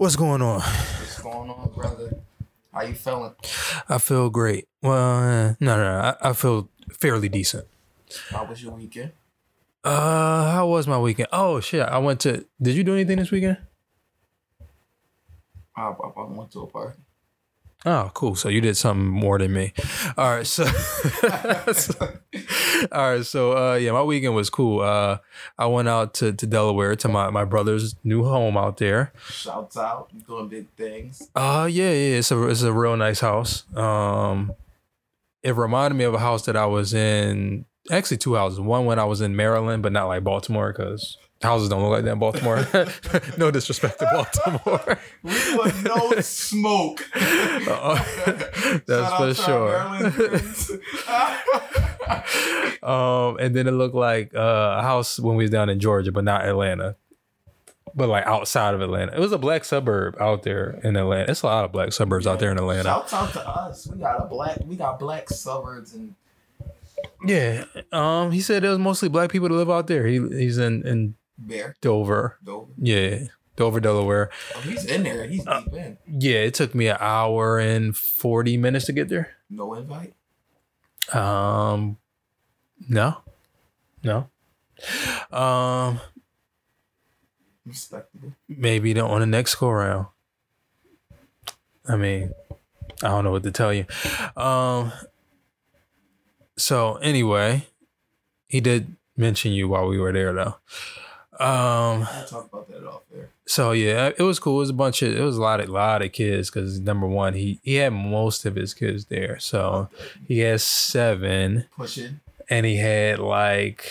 What's going on? What's going on, brother? How you feeling? I feel great. Well, uh, no, no, no. I, I feel fairly decent. How was your weekend? Uh, how was my weekend? Oh shit, I went to. Did you do anything this weekend? I, I, I went to a party. Oh, cool. So you did something more than me. All right. So, so- all right. So, uh, yeah, my weekend was cool. Uh, I went out to, to Delaware to my, my brother's new home out there. Shouts out, you doing big things. Uh, yeah, yeah. It's a, it's a real nice house. Um, it reminded me of a house that I was in. Actually, two houses. One when I was in Maryland, but not like Baltimore because houses don't look like that in Baltimore. no disrespect to Baltimore. We want no smoke. That's Shout for out to our Maryland sure. um, and then it looked like uh, a house when we was down in Georgia, but not Atlanta, but like outside of Atlanta. It was a black suburb out there in Atlanta. It's a lot of black suburbs out there in Atlanta. Shouts out to us. We got a black. We got black suburbs and Yeah. Um, he said it was mostly black people that live out there. He he's in in Bear. Dover. Dover. Yeah, Dover, Delaware. Oh, he's in there. He's Uh, deep in. Yeah, it took me an hour and forty minutes to get there. No invite. Um, no, no. Um, Respectable. maybe the, on the next go round. I mean, I don't know what to tell you. Um. So anyway, he did mention you while we were there, though. Um. Talk about that off there. So yeah, it was cool. It was a bunch of it was a lot of lot of kids because number one, he he had most of his kids there. So he has seven, Pushing. and he had like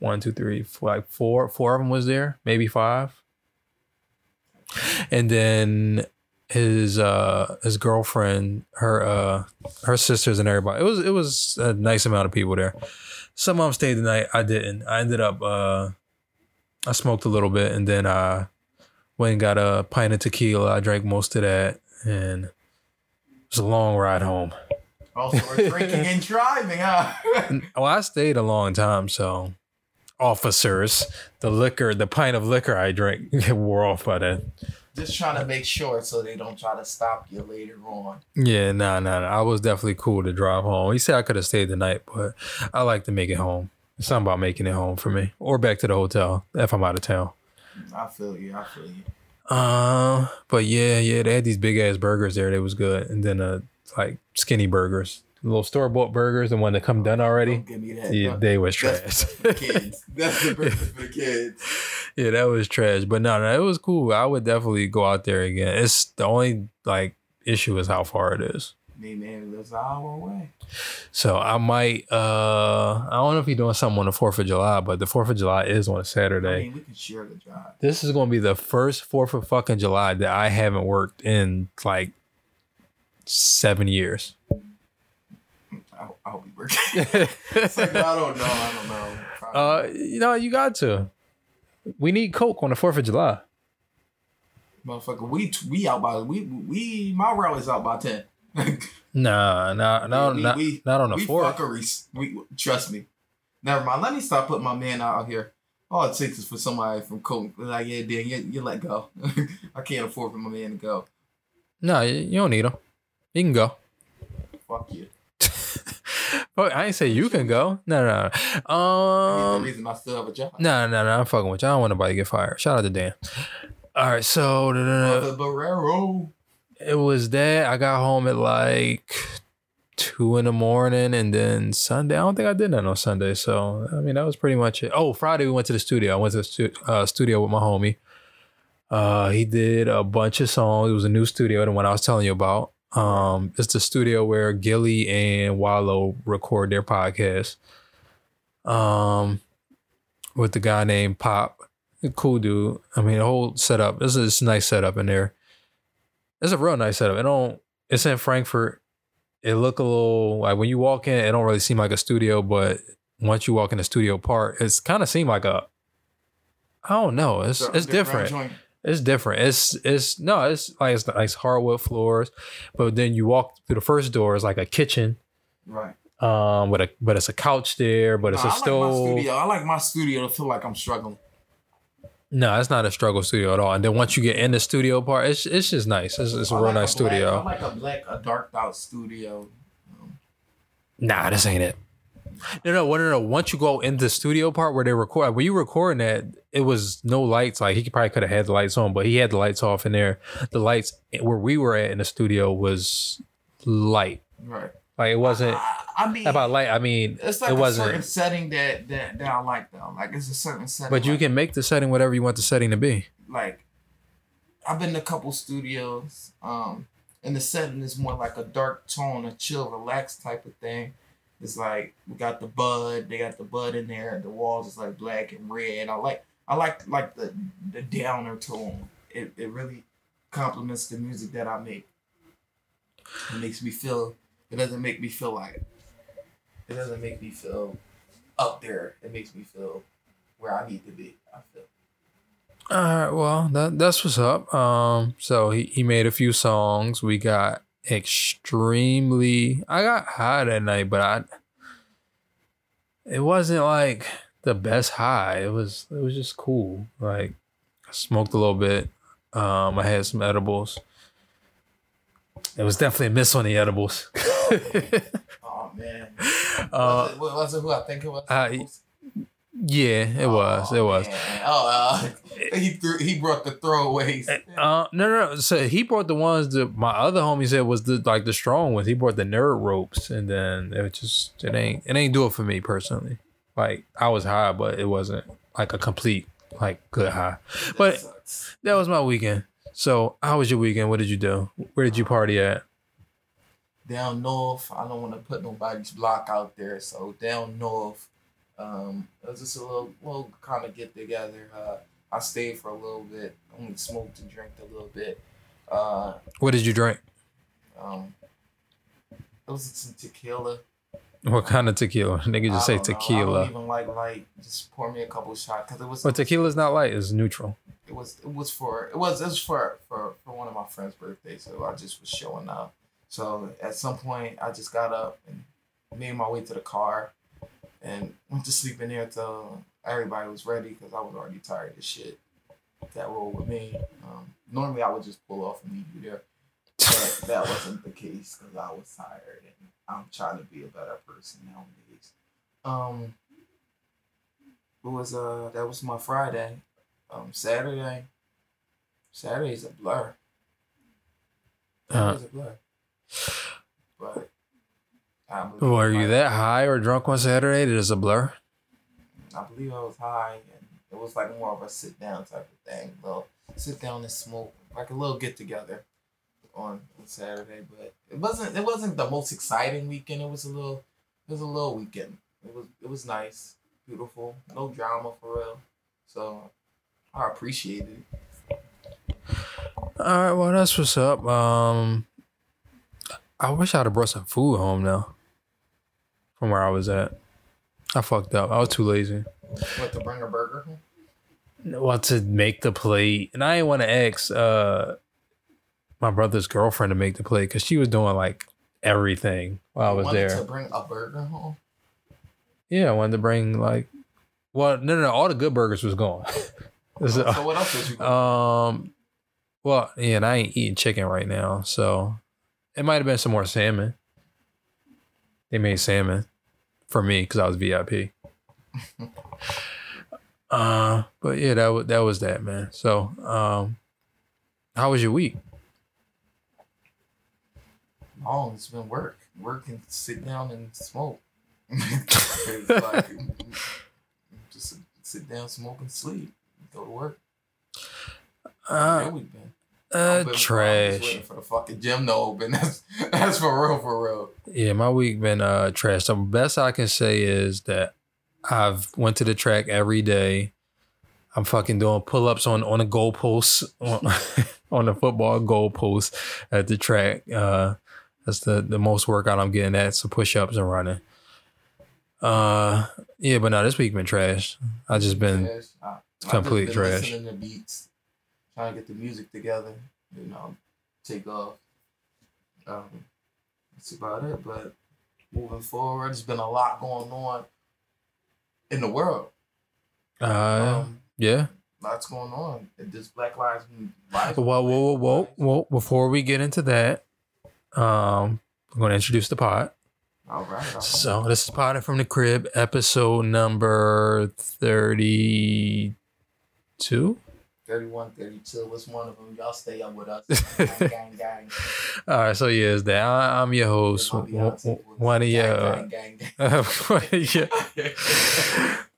one, two, three, four, like four, four of them was there, maybe five. And then his uh his girlfriend, her uh her sisters and everybody. It was it was a nice amount of people there. Some of them stayed the night. I didn't. I ended up uh I smoked a little bit and then I went and got a pint of tequila. I drank most of that and it was a long ride home. Also, we're drinking and driving, huh? Well, I stayed a long time, so officers, the liquor, the pint of liquor I drank wore off by then. Just trying to make sure so they don't try to stop you later on. Yeah, nah, nah, nah. I was definitely cool to drive home. He said I could have stayed the night, but I like to make it home. It's something about making it home for me, or back to the hotel if I'm out of town. I feel you. I feel you. Uh, but yeah, yeah, they had these big ass burgers there. They was good, and then uh, like skinny burgers, little store bought burgers, and one that come done already. Don't give me that. Yeah, they was trash. that's for the kids. That's the burger for kids. Yeah, that was trash. But no, no, it was cool. I would definitely go out there again. It's the only like issue is how far it is. Me man lives an hour away. So I might uh I don't know if he's doing something on the fourth of July, but the fourth of July is on a Saturday. mean, we can share the drive. This is gonna be the first fourth of fucking July that I haven't worked in like seven years. I, I hope he works. it's like, I don't know. I don't know. uh you know, you got to. We need Coke on the fourth of July. Motherfucker, we we out by we we my rally's out by ten. Nah, nah, no, We- not, we- not on the we fourth. fuckeries. We trust me. Never mind. Let me stop putting my man out here. All it takes is for somebody from Coke. Like, yeah, Dan, you, you let go. I can't afford for my man to go. No, you you don't need him. He can go. Fuck you. But I ain't say you can go. No, no, no. He's the Um, reason I still have a job. no, no, no. I'm fucking with you. I don't want nobody to get fired. Shout out to Dan. All right, so Brother Barrero. it was that I got home at like two in the morning, and then Sunday. I don't think I did that on Sunday. So I mean, that was pretty much it. Oh, Friday we went to the studio. I went to the stu- uh, studio with my homie. Uh, he did a bunch of songs. It was a new studio, the one I was telling you about. Um, it's the studio where Gillie and Wallo record their podcast. Um, with the guy named Pop, cool dude. I mean, the whole setup. This is a nice setup in there. It's a real nice setup. It don't. It's in Frankford. It look a little like when you walk in, it don't really seem like a studio, but once you walk in the studio part, it's kind of seem like a. I don't know. It's So, it's different. joint. It's different. It's it's no. It's like it's nice hardwood floors, but then you walk through the first door. It's like a kitchen, Right. um, with a but it's a couch there, but it's Nah, a I like my studio. I like my studio to feel like I'm struggling. No, it's not a struggle studio at all. And then once you get in the studio part, it's it's just nice. It's, it's a I real like nice black- studio. I like a black, a darked out studio. Nah, this ain't it. No, no, no, no. Once you go into the studio part where they record, when you recording that, it was no lights. Like he could- probably could have had the lights on, but he had the lights off in there. The lights where we were at in the studio was light. right. Like it wasn't I, I mean, about light. I mean, it's like it a wasn't. certain setting that, that that I like though. Like it's a certain setting. But you like, can make the setting whatever you want the setting to be. like I've been to a couple studios, um, and the setting is more like a dark tone, a chill, relaxed type of thing. It's like we got the bud, they got the bud in there. The walls is like black and red. I like I like like the the downer tone. It it really complements the music that I make. It makes me feel. It doesn't make me feel like. It doesn't make me feel up there. It makes me feel where I need to be. I feel. All right, well, that that's what's up. Um, so he, he made a few songs. We got extremely. I got high that night, but I. It wasn't like the best high. It was it was just cool. Like I smoked a little bit. Um, I had some edibles. It was definitely a miss on the edibles. Oh man. uh, was, it, was it who I think it was? uh, yeah, it was. It Oh, was. man. Oh, uh, he threw. He brought the throwaways. Uh, no, no, no. So he brought the ones that my other homie said was the like the strong ones. He brought the nerd ropes, and then it just it ain't it ain't do it for me personally. Like I was high, but it wasn't like a complete like good high. But That that was my weekend. So how was your weekend? What did you do? Where did you party at? down north, I don't want to put nobody's block out there. So down north, um, it was just a little, little kind of get together. Uh, I stayed for a little bit. Only smoked and drank a little bit. Uh, What did you drink? um, it was some tequila. What kind of tequila? Nigga just say I don't know. I tequila. don't even like light. Just pour me a couple shots because it was. But tequila's not light; it's neutral. it was it was for it was it was for for for one of my friends' birthdays, so I just was showing up. So at some point, I just got up and made my way to the car, and went to sleep in there till everybody was ready because I was already tired of shit. That rolled with me. Um, normally, I would just pull off and leave you there, but that wasn't the case because I was tired and I'm trying to be a better person nowadays. Um, it was uh that was my Friday. Um, Saturday. Saturday's a blur. Uh, a blur. But I believe were you that high or drunk on Saturday? It is a blur. I believe I was high, and it was like more of a sit down type of thing. Little sit down and smoke, like a little get together on, on Saturday. But it wasn't it wasn't the most exciting weekend. It was a little it was a little weekend. It was it was nice, beautiful, no drama for real. So I appreciated it. All right, well that's what's up. Um, I wish I'd have brought some food home now. From where I was at, I fucked up. I was too lazy. What to bring a burger? Well, to make the plate, and I didn't want to ask uh my brother's girlfriend to make the plate because she was doing like everything while I was wanted there. To bring a burger home. Yeah, I wanted to bring like, well, no, no, no all the good burgers was gone. Is- so what else did you? Um, well, yeah, and I ain't eating chicken right now, so it might have been some more salmon. They made salmon for me because I was VIP. uh, but yeah, that was that was that man. So, um, how was your week? Oh, it's been work. Work and sit down and smoke. Like, just sit down, smoke, and sleep. Go to work. Uh, we been? Uh I've been- I'm trash. waiting for the fucking gym to open. That's that's for real, for real. Yeah, my week been uh trash. The best I can say is that I've went to the track every day. I'm fucking doing pull ups on on the goalposts on, on the football goalpost at the track. Uh, that's the the most workout I'm getting at. So push ups and running. Uh, yeah, but no, this week been trash. I just been Trash. I- complete just been trash. Trying to get the music together. You know, take off. Um, that's about it. But moving forward, there's been a lot going on in the world. uh Um, yeah lots going on. This Black Lives Matter. Whoa, whoa, whoa, whoa, whoa! Before we get into that, um, I'm going to introduce the pod. All right. All right. So this is Potting from the Crib, episode number thirty-two. 31, 32. What's one of them? Y'all stay up with us. gang, gang, gang. All right, so yeah, it's that. I, I'm your host, one of your.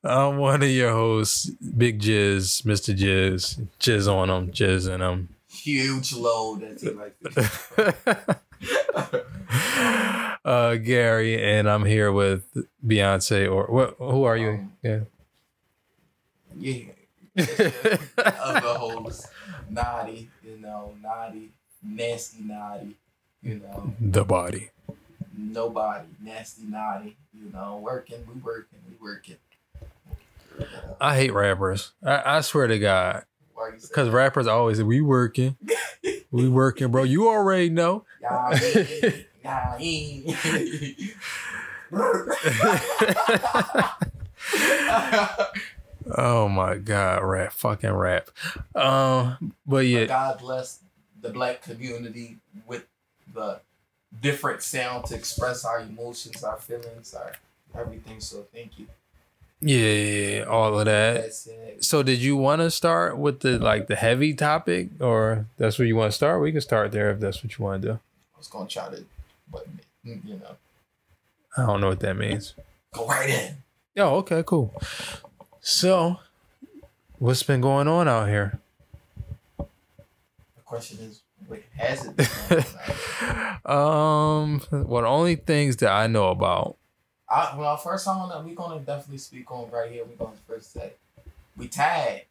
I'm one of your hosts, Big Jizz, Mr. Jizz, Jizz on them, Jizz in them. Huge load. It uh, Gary, and I'm here with Beyonce. Or what? Who are you? Um, Yeah. Yeah. Other hoes. Naughty, you know, naughty, nasty, naughty, you know, the body. nobody, nasty, naughty, you know, working, we working, we working. I hate rappers. I, I swear to God, Why you say because rappers always say, "We working, we working, bro." You already know. Y'all ain't- y'all ain't. Oh my God, rap, fucking rap. Um, but yeah, God bless the black community with the different sound to express our emotions, our feelings, our everything. So thank you. yeah, all of that. So did you want to start with the like the heavy topic, or that's where you want to start? We can start there if that's what you want to do. I was gonna try to, but you know, I don't know what that means. go right in. Oh, okay, cool. So, what's been going on out here? The question is, what has it been going on? um, well, the only things that I know about. I, well, first I want to, we're gonna definitely speak on right here. We're gonna first say we tired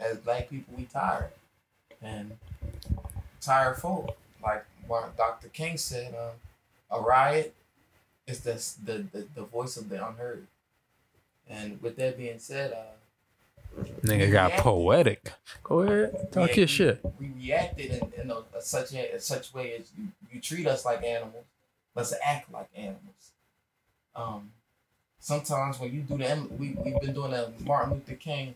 as black people. We tired and tired folk. Like what Dr. King said, um, a riot is the, the the the voice of the unheard. And with that being said, uh, Nigga got Yeah. poetic. Go ahead, talk Yeah, your we- shit. We reacted in, in a, a such a, a such way as you, you treat us like animals, let's act like animals. Um, sometimes when you do that, we we've been doing that Martin Luther King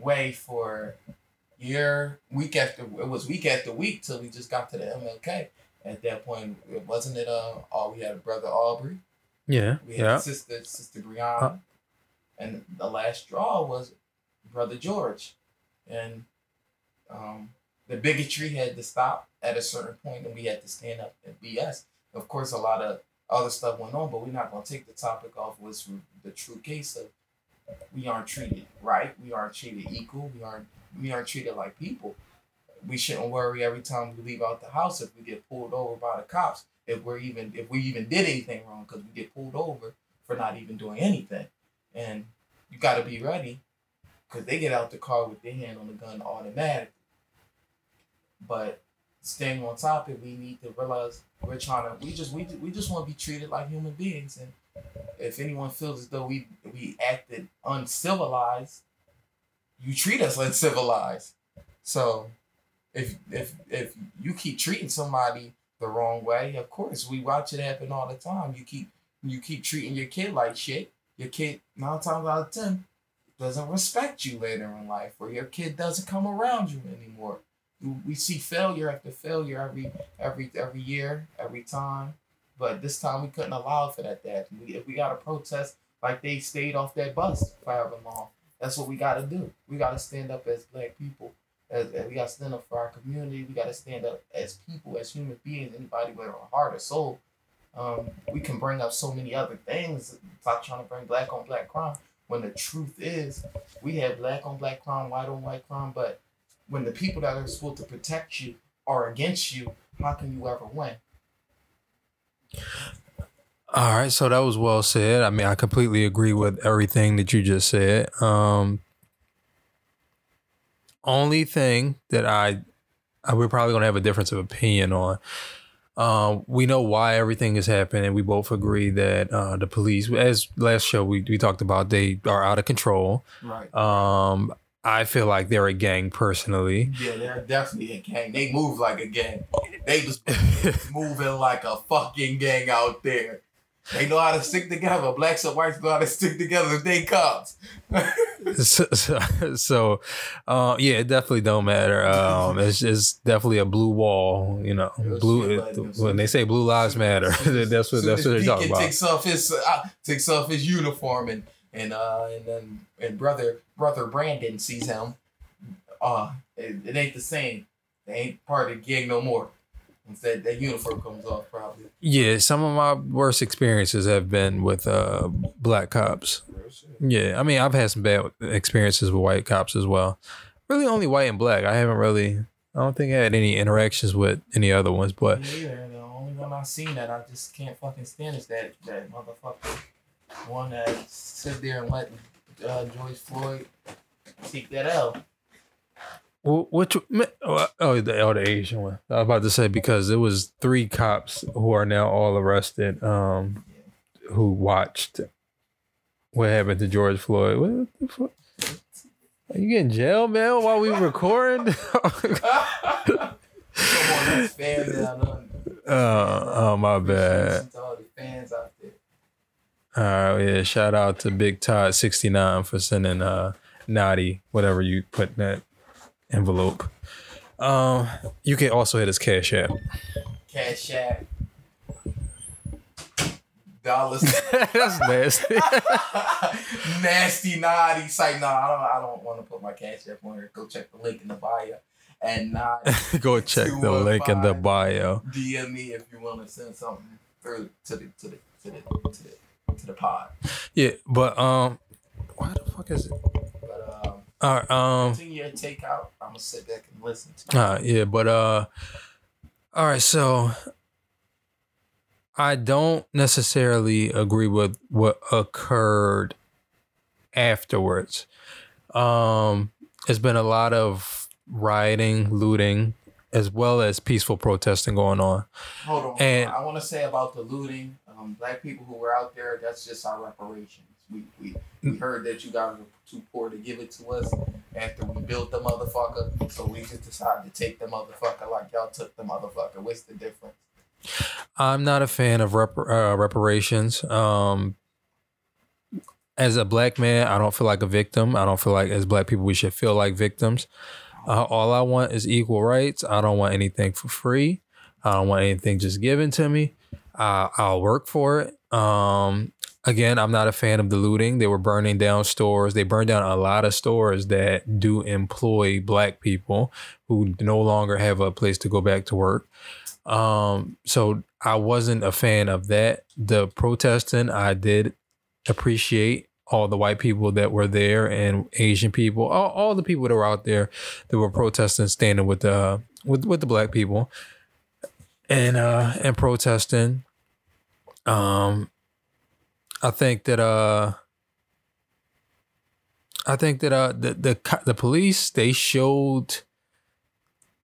way for year week after it was week after week till we just got to the MLK. At that point, it wasn't it uh all we had a brother Arbery, Yeah, we had yeah. sister sister Breonna, Huh. And the last straw was brother George, and um, the bigotry had to stop at a certain point, and we had to stand up and BS. Of course, a lot of other stuff went on, but we're not going to take the topic off. Was the true case of we aren't treated right, we aren't treated equal, we aren't we aren't treated like people. We shouldn't worry every time we leave out the house if we get pulled over by the cops. If we're even if we even did anything wrong, because we get pulled over for not even doing anything, and you got to be ready because they get out the car with their hand on the gun automatically. But staying on topic, we need to realize we're trying to. We just we we just want to be treated like human beings, and if anyone feels as though we we acted uncivilized, you treat us uncivilized. So, if if if you keep treating somebody the wrong way, of course we watch it happen all the time. You keep you keep treating your kid like shit. Your kid nine times out of ten doesn't respect you later in life, or your kid doesn't come around you anymore. We see failure after failure every every every year, every time. But this time we couldn't allow for that. That we, if we got to protest like they stayed off that bus for however long, that's what we got to do. We got to stand up as black people. As, as we got to stand up for our community. We got to stand up as people, as human beings. Anybody with a heart or soul. Um, we can bring up so many other things. Stop trying to bring black on black crime. When the truth is, we have black on black crime, white on white crime. But when the people that are supposed to protect you are against you, how can you ever win? All right, so that was well said. I mean, I completely agree with everything that you just said. Um, only thing that I, I we're probably gonna have a difference of opinion on. Um, we know why everything is happening. We both agree that uh, the police, as last show we, we talked about, they are out of control. Right. Um, I feel like they're a gang personally. Yeah, they're definitely a gang. They move like a gang. They just moving like a fucking gang out there. They know how to stick together. Blacks and whites know how to stick together. They cops. so, so, so uh, yeah, it definitely don't matter. Um, it's it's definitely a blue wall. You know, blue. it- when they say blue lives matter, that's what that's what they're talking about. Takes off his uh, takes off his uniform and and uh and then and brother brother Brandon sees him. Uh, it, it ain't the same. They ain't part of the gang no more. Instead, that uniform comes off probably. Yeah, some of my worst experiences have been with uh, black cops. Yeah, I mean, I've had some bad experiences with white cops as well. Really, only white and black. I haven't really. I don't think I had any interactions with any other ones, but neither. The only one I've seen that I just can't fucking stand is that that motherfucker. One that sit there and let uh, George Floyd take that L. Wh- which oh oh, the oh the Asian one. I was about to say because it was three cops who are now all arrested. Um, who watched what happened to George Floyd? What the fuck? Are you getting jail mail while we recording? Uh, oh my bad. All right, yeah. Shout out to Big Todd sixty nine for sending uh Naughty whatever you put that envelope. Um, you can also hit his cash app. Cash App. Dollars. That's nasty. Nasty naughty site. No, I don't. I don't want to put my cash app on here. Go check the link in the bio. And not Go check the link in the bio. DM me if you want to send something through to the to the to the to the to the pod. Yeah, but um, why the fuck is it? All right, um, continue your takeout. I'm gonna sit back and listen to. uh, yeah, but uh, all right, so I don't necessarily agree with what occurred afterwards. Um, there's been a lot of rioting, looting, as well as peaceful protesting going on. Hold on. And- I want to say about the looting. Um, black people who were out there. That's just our reparations. We we, we heard that you guys were too poor to give it to us after we built the motherfucker. So we just decided to take the motherfucker like y'all took the motherfucker. What's the difference? I'm not a fan of uh, reparations. Um, as a black man, I don't feel like a victim. I don't feel like as black people we should feel like victims. Uh, all I want is equal rights. I don't want anything for free. I don't want anything just given to me. Uh, I'll work for it. Um, again, I'm not a fan of the looting. They were burning down stores. They burned down a lot of stores that do employ black people who no longer have a place to go back to work. Um, so I wasn't a fan of that. The protesting, I did appreciate all the white people that were there and Asian people, all, all the people that were out there that were protesting, standing with the with with the black people and uh and protesting. Um, I think that uh. I think that uh the the the police they showed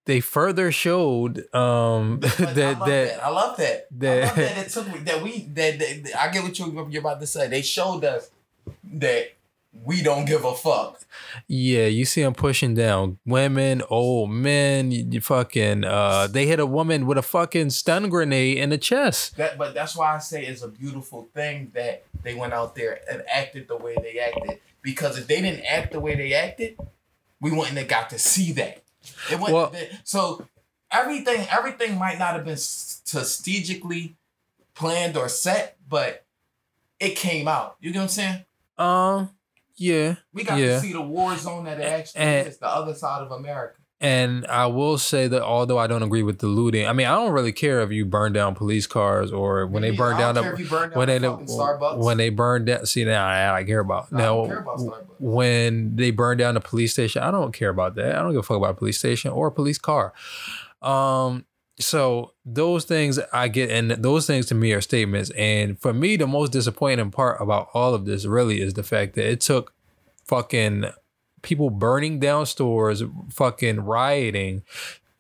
they further showed um But I that that I love that. I that- love that it took me that we that, that, that- I get what you, you're about to say. They showed us that we don't give a fuck. yeah you see them pushing down women old men you, you fucking uh they hit a woman with a fucking stun grenade in the chest That, but that's why I say it's a beautiful thing that they went out there and acted the way they acted. Because if they didn't act the way they acted, we wouldn't have got to see that. It wouldn't. Well- so everything, everything might not have been strategically planned or set, but it came out. You get what I'm saying? um yeah We got Yeah. to see the war zone that actually And- is, the other side of America. And I will say that although I don't agree with the looting, I mean I don't really care if you burn down police cars or when they burn down the burn down when they Starbucks. when they burn down. See now I, I care about I now care about when they burn down the police station. I don't care about that. I don't give a fuck about a police station or a police car. Um, so those things I get, and those things to me are statements. And for me, the most disappointing part about all of this really is the fact that it took fucking people burning down stores, fucking rioting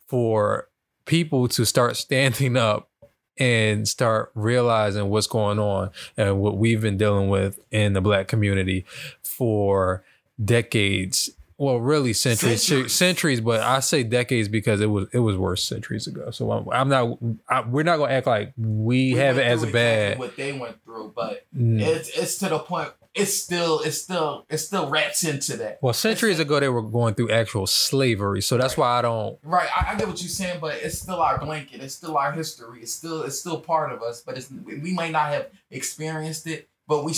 for people to start standing up and start realizing what's going on and what we've been dealing with in the black community for decades well, really centuries, Centuries. centuries, but I say decades because it was it was worse centuries ago. So I'm, I'm not. I, we're not gonna act like we, We have it as bad. what they went through, but Mm. it's it's to the point. It's still it's still it still wraps into that. Well, centuries ago they were going through actual slavery, so that's why I don't. Right, I, I get what you're saying, but it's still our blanket. It's still our history. It's still it's still part of us. But it's we might not have experienced it, but we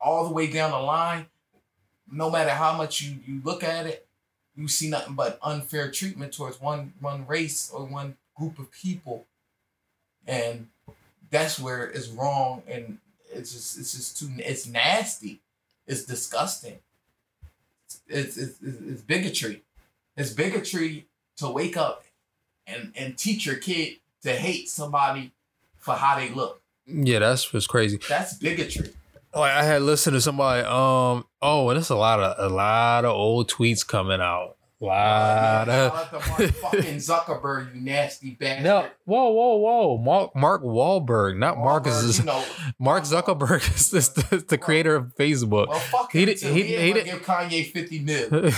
all the way down the line. No matter how much you you look at it, you see nothing but unfair treatment towards one one race or one group of people, and that's where it's wrong. And it's just it's just too it's nasty. It's disgusting. It's it's, it's, it's bigotry. It's bigotry to wake up and and teach your kid to hate somebody for how they look. Yeah, that's what's crazy. That's bigotry. Like I had listened to somebody. Um. Oh, and there's a lot of a lot of old tweets coming out. Lot Shout of. fucking Zuckerberg, you nasty bastard. No, whoa, whoa, whoa! Mark Mark Wahlberg, not Marcus. Wahlberg, Is, you know, Mark Zuckerberg is this, the, the creator of Facebook. well, fuck He did- he- He, he did- give Kanye fifty mil.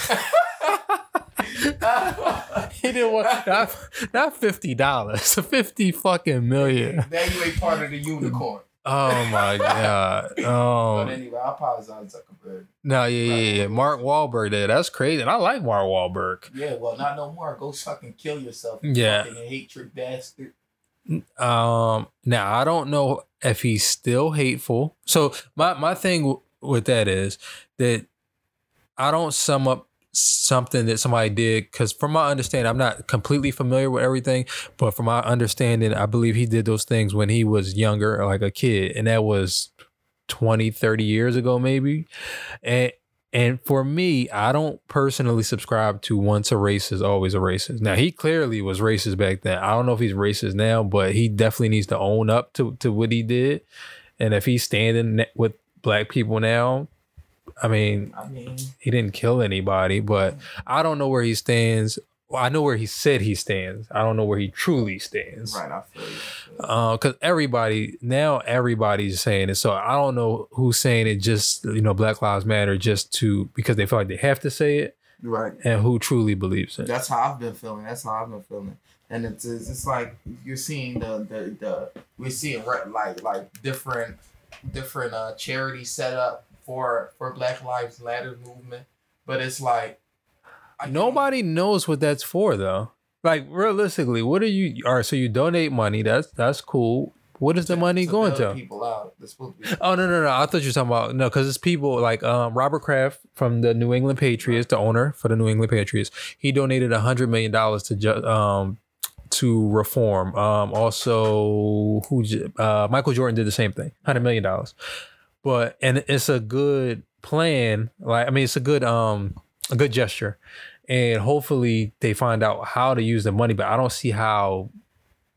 he didn't want not, not fifty dollars, fifty fucking million. Now you ain't part of the unicorn. Oh my god. Oh. But anyway, I apologize, Zuckerberg. No, yeah, yeah, yeah. Mark Wahlberg did. That's crazy. And I like Mark Wahlberg. Yeah, well, not no more. Go fucking kill yourself. you Yeah. Fucking hatred bastard. Um, now I don't know if he's still hateful. So my my thing w- with that is that I don't sum up something that somebody did because from my understanding, I'm not completely familiar with everything, but from my understanding, I believe he did those things when he was younger, like a kid, and that was 20, 30 years ago, maybe. And and for me, I don't personally subscribe to once a racist, always a racist. Now he clearly was racist back then. I don't know if he's racist now, but he definitely needs to own up to, to what he did. And if he's standing with black people now, I mean, I mean, he didn't kill anybody, but I don't know where he stands. Well, I know where he said he stands. I don't know where he truly stands. right, I feel you. Uh, cause everybody now everybody's saying it. So I don't know who's saying it just you know Black Lives Matter just to because they feel like they have to say it, Right. and who truly believes it. That's how I've been feeling. That's how I've been feeling. And it's it's, it's like you're seeing the the, the we're seeing like like different different uh charities set up for for Black Lives Matter movement, but it's like I Nobody knows what that's for though. Like realistically, what are you? All right, so you donate money. That's that's cool. What is the money going to? People out. To. Oh no no no! I thought you were talking about no, because it's people like um, Robert Kraft from the New England Patriots, the owner for the New England Patriots. He donated a hundred million dollars to ju- um to reform. Um, also, who uh, Michael Jordan did the same thing, hundred million dollars. But and it's a good plan. Like I mean, it's a good um a good gesture, and hopefully they find out how to use the money. But I don't see how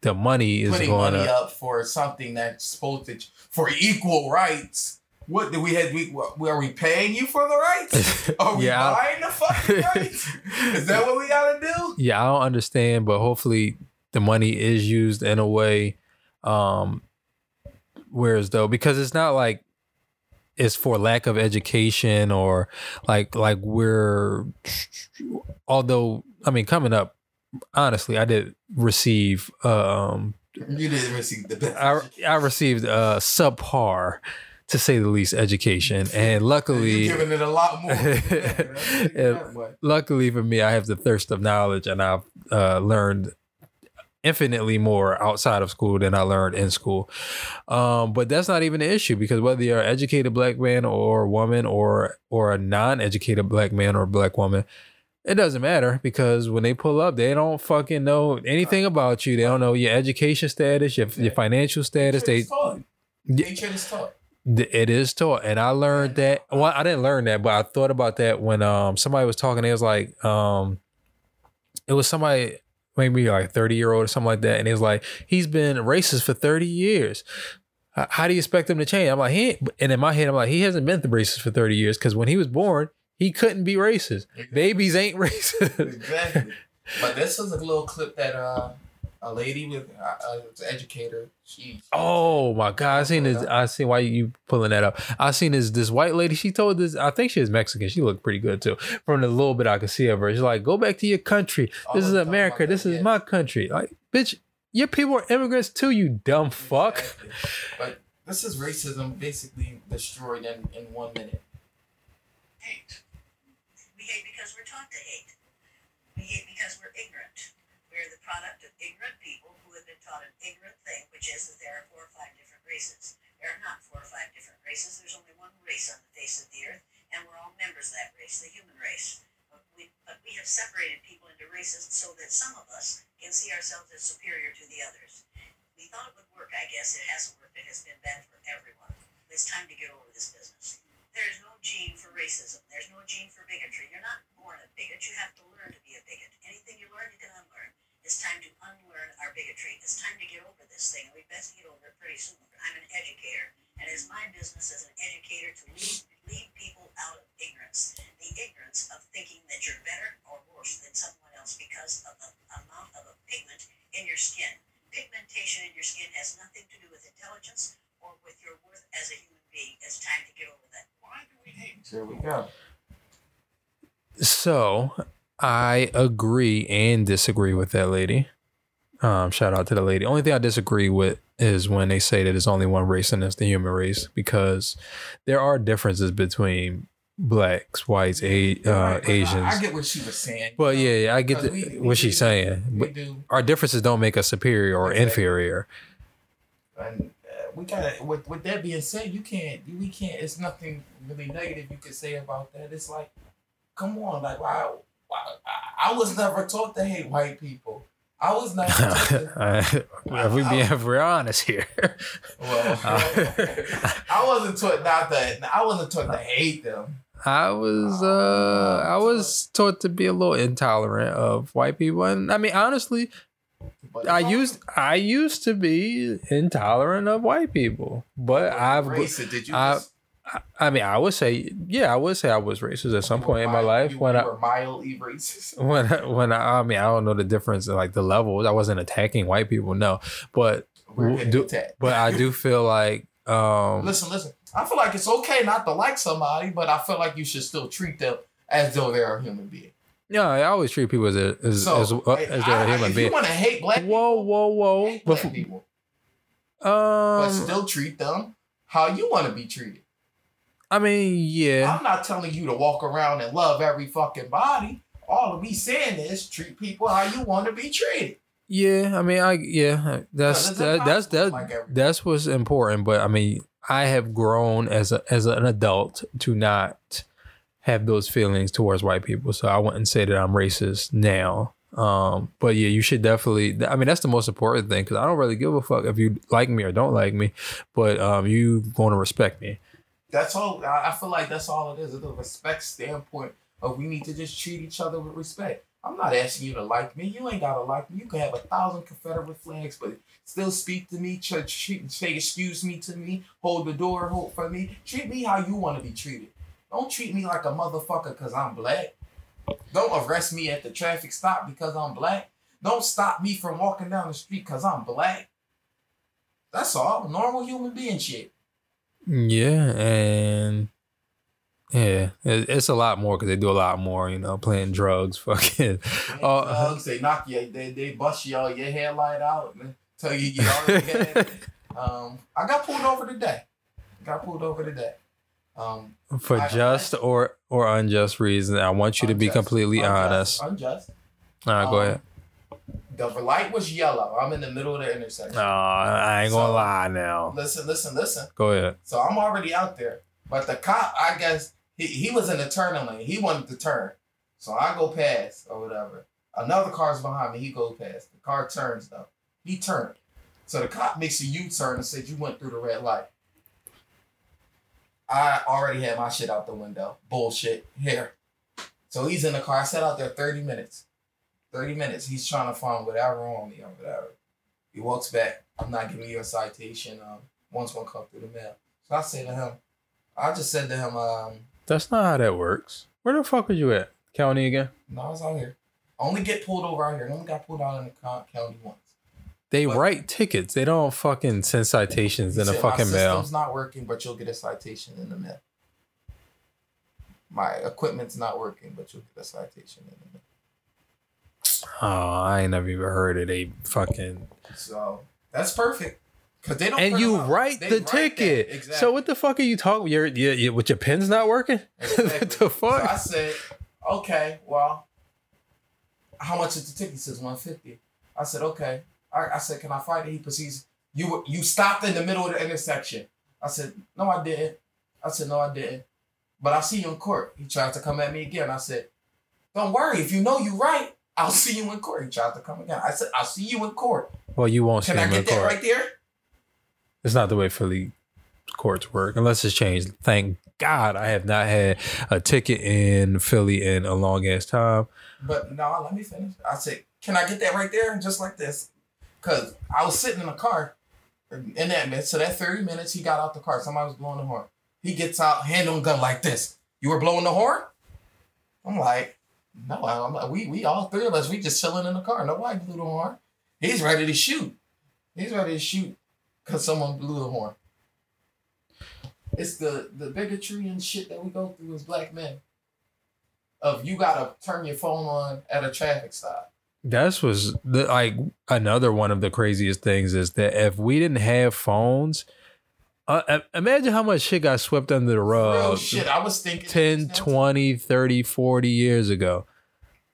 the money is putting going money up for something that's supposed to for equal rights. What do we have? We what, are we paying you for the rights? Are we Yeah, buying the fucking rights? Is that what we gotta do? yeah, I don't understand, but hopefully the money is used in a way. Um, whereas though, because it's not like it's for lack of education or like like we're. Although I mean, coming up, honestly, I did receive. Um, You didn't receive the best. I I received uh subpar, to say the least, education, and You're luckily. giving it a lot more. Luckily for me, I have the thirst of knowledge, and I've uh, learned infinitely more outside of school than I learned in school. Um, but that's not even an issue because whether you're an educated black man or woman or or a non-educated black man or black woman, it doesn't matter because when they pull up, they don't fucking know anything about you. They don't know your education status, your, your financial status. They Nature is taught. It is taught, and I learned that. Well, I didn't learn that, but I thought about that when um somebody was talking. It was like um, it was somebody maybe like thirty year old or something like that, and he's like he's been racist for thirty years. How do you expect him to change? I'm like, he ain't, and in my head, I'm like, he hasn't been the racist for thirty years because when he was born, he couldn't be racist. Babies ain't racist. Exactly. but this was a little clip that uh a lady with uh, uh, an educator. She. Oh my god! I seen this. I seen why you pulling that up. I seen this this white lady. She told this. I think she was Mexican. She looked pretty good too. From the little bit I could see of her, she's like, "Go back to your country. Oh, This is America. This is yeah. my country." Like, bitch, your people are immigrants too. You dumb fuck. Exactly. But this is racism basically destroyed in, in one minute. hate. We hate because we're taught to hate. We hate because we're ignorant. We're the product of ignorant people who have been taught an ignorant thing, which is that there are four or five different races. There are not four or five different races. There's only one race on the face of the earth, and we're all members of that race, the human race. But we, but we have separated people into races so that some of us can see ourselves as superior to the others. We thought it would work, I guess. It hasn't worked. It has been bad for everyone. It's time to get over this business. There's no gene for racism. There's no gene for bigotry. You're not born a bigot. You have to learn to be a bigot. Anything you learn, you can unlearn. It's time to unlearn our bigotry. It's time to get over this thing, and we best get over it pretty soon. I'm an educator, and it's my business as an educator to lead, lead people out of ignorance. The ignorance of thinking that you're better or worse than someone else because of the amount of a pigment in your skin. Pigmentation in your skin has nothing to do with intelligence or with your worth as a human being. It's time to get over that. Why do we hate? Here we go. So I agree and disagree with that lady. Um, shout out to the lady. Only thing I disagree with is when they say that there's only one race and it's the human race, because there are differences between blacks, whites, a, uh, but I- Asians. I, get what she was saying. Well, yeah, yeah, I get the, we- we what she's do- saying. We But do, our differences don't make us superior or Exactly. inferior. and uh, we gotta. With, with that being said, you can't. We can't. It's nothing really negative you can say about that. It's like, come on, like why? I, was never taught to hate white people. I was never taught if we be if we're honest here. Well, I wasn't taught not that. I wasn't taught to hate them. I was uh I was taught to be a little intolerant of white people and I mean honestly I used I used to be intolerant of white people but I've. Did you? I- just- I mean I would say yeah I would say I was racist at some point in my life you, when you I were mildly racist. when I, when I, I mean I don't know the difference in like the levels I wasn't attacking white people no but We're w- getting do- but I do feel like um listen, listen. I feel like it's okay not to like somebody, but I feel like you should still treat them as though they're a human being. yeah I always treat people as a, as So, as, uh, as they're I- a human being you want to hate black whoa people, whoa whoa hate black people, but um still treat them how you want to be treated. I mean yeah I'm not telling you to walk around and love every fucking body. All of we saying is treat people how you want to be treated. Yeah, I mean, I yeah, that's that, that's that, like that's what's important. But I mean, I have grown as a as an adult to not have those feelings towards white people. So I wouldn't say that I'm racist now. Um, but yeah, you should definitely. I mean, that's the most important thing because I don't really give a fuck if you like me or don't like me, but um, you going to respect me. That's all. I feel like that's all it is. It's a respect standpoint of we need to just treat each other with respect. I'm not asking you to like me. You ain't gotta like me. You can have a thousand Confederate flags, but still speak to me. Treat, say excuse me to me. Hold the door. Hold for me. Treat me how you want to be treated. Don't treat me like a motherfucker because I'm black. Don't arrest me at the traffic stop because I'm black. Don't stop me from walking down the street because I'm black. That's all. Normal human being shit. Yeah, and yeah, it's a lot more because they do a lot more. You know, playing drugs, fucking. Oh. drugs, they knock you, they, they bust your your headlight out and tell you you it. Um, I got pulled over today. Got pulled over today. Um, for I- just or or unjust reasons. I want you to be completely unjust, honest. Unjust. All right, go Um, ahead. The light was yellow. I'm in the middle of the intersection. No, I ain't gonna So- lie now. Listen, listen, listen. Go ahead. So I'm already out there. But the cop, I guess, he, he was in the turning lane. He wanted to turn. So I go past or whatever. Another car's behind me. He goes past. The car turns though. He turned. So the cop makes a U-turn and said, You went through the red light. I already had my shit out the window. Bullshit. Here. So he's in the car. I sat out there 30 minutes. 30 minutes. He's trying to find whatever on me or whatever. He walks back. I'm not giving you a citation. Um, one's gonna come through the mail. So I say to him, I just said to him, um, That's not how that works. Where the fuck was you at? County again? no, I was out here. I only get pulled over out here. I only got pulled out in the county once. They But- write tickets. They don't fucking send citations in "My fucking mail. system's not working, but you'll get a citation in the mail. My equipment's not working, but you'll get a citation in the mail. Oh, I ain't never even heard of they fucking. So that's perfect. Cause they don't. And you write They the that. ticket. Exactly. So what the fuck are you talking? Your your, your with your pen's not working? what Exactly. the So fuck? I said, okay, well, how much is the ticket? He says one fifty. I said, okay. I, I said, can I fight it? He proceeds. You you stopped in the middle of the intersection. I said, no, I didn't. I said, no, I didn't. But I see you in court. He tried to come at me again. I said, don't worry. If you know you're right, I'll see you in court. He tried to come again. I said, I'll see you in court. well, you won't see you in court. Can I him in get that court. right there? It's not the way Philly courts work, unless it's changed. Thank God, I have not had a ticket in Philly in a long ass time. But no, let me finish. I said, can I get that right there? Just like this. Cause I was sitting in the car in that minute. So that 30 minutes, he got out the car. Somebody was blowing the horn. He gets out, hand on gun like this. You were blowing the horn? I'm like, no, I'm like, we we all three of us, we just chilling in the car. No Nobody blew the horn. He's ready to shoot. He's ready to shoot because someone blew the horn. It's the the bigotry and shit that we go through as black men. Of you gotta turn your phone on at a traffic stop. That's was the like another one of the craziest things is that if we didn't have phones, uh, uh, imagine how much shit got swept under the Real rug shit. I was thinking 10, 20, 30, 40 years ago.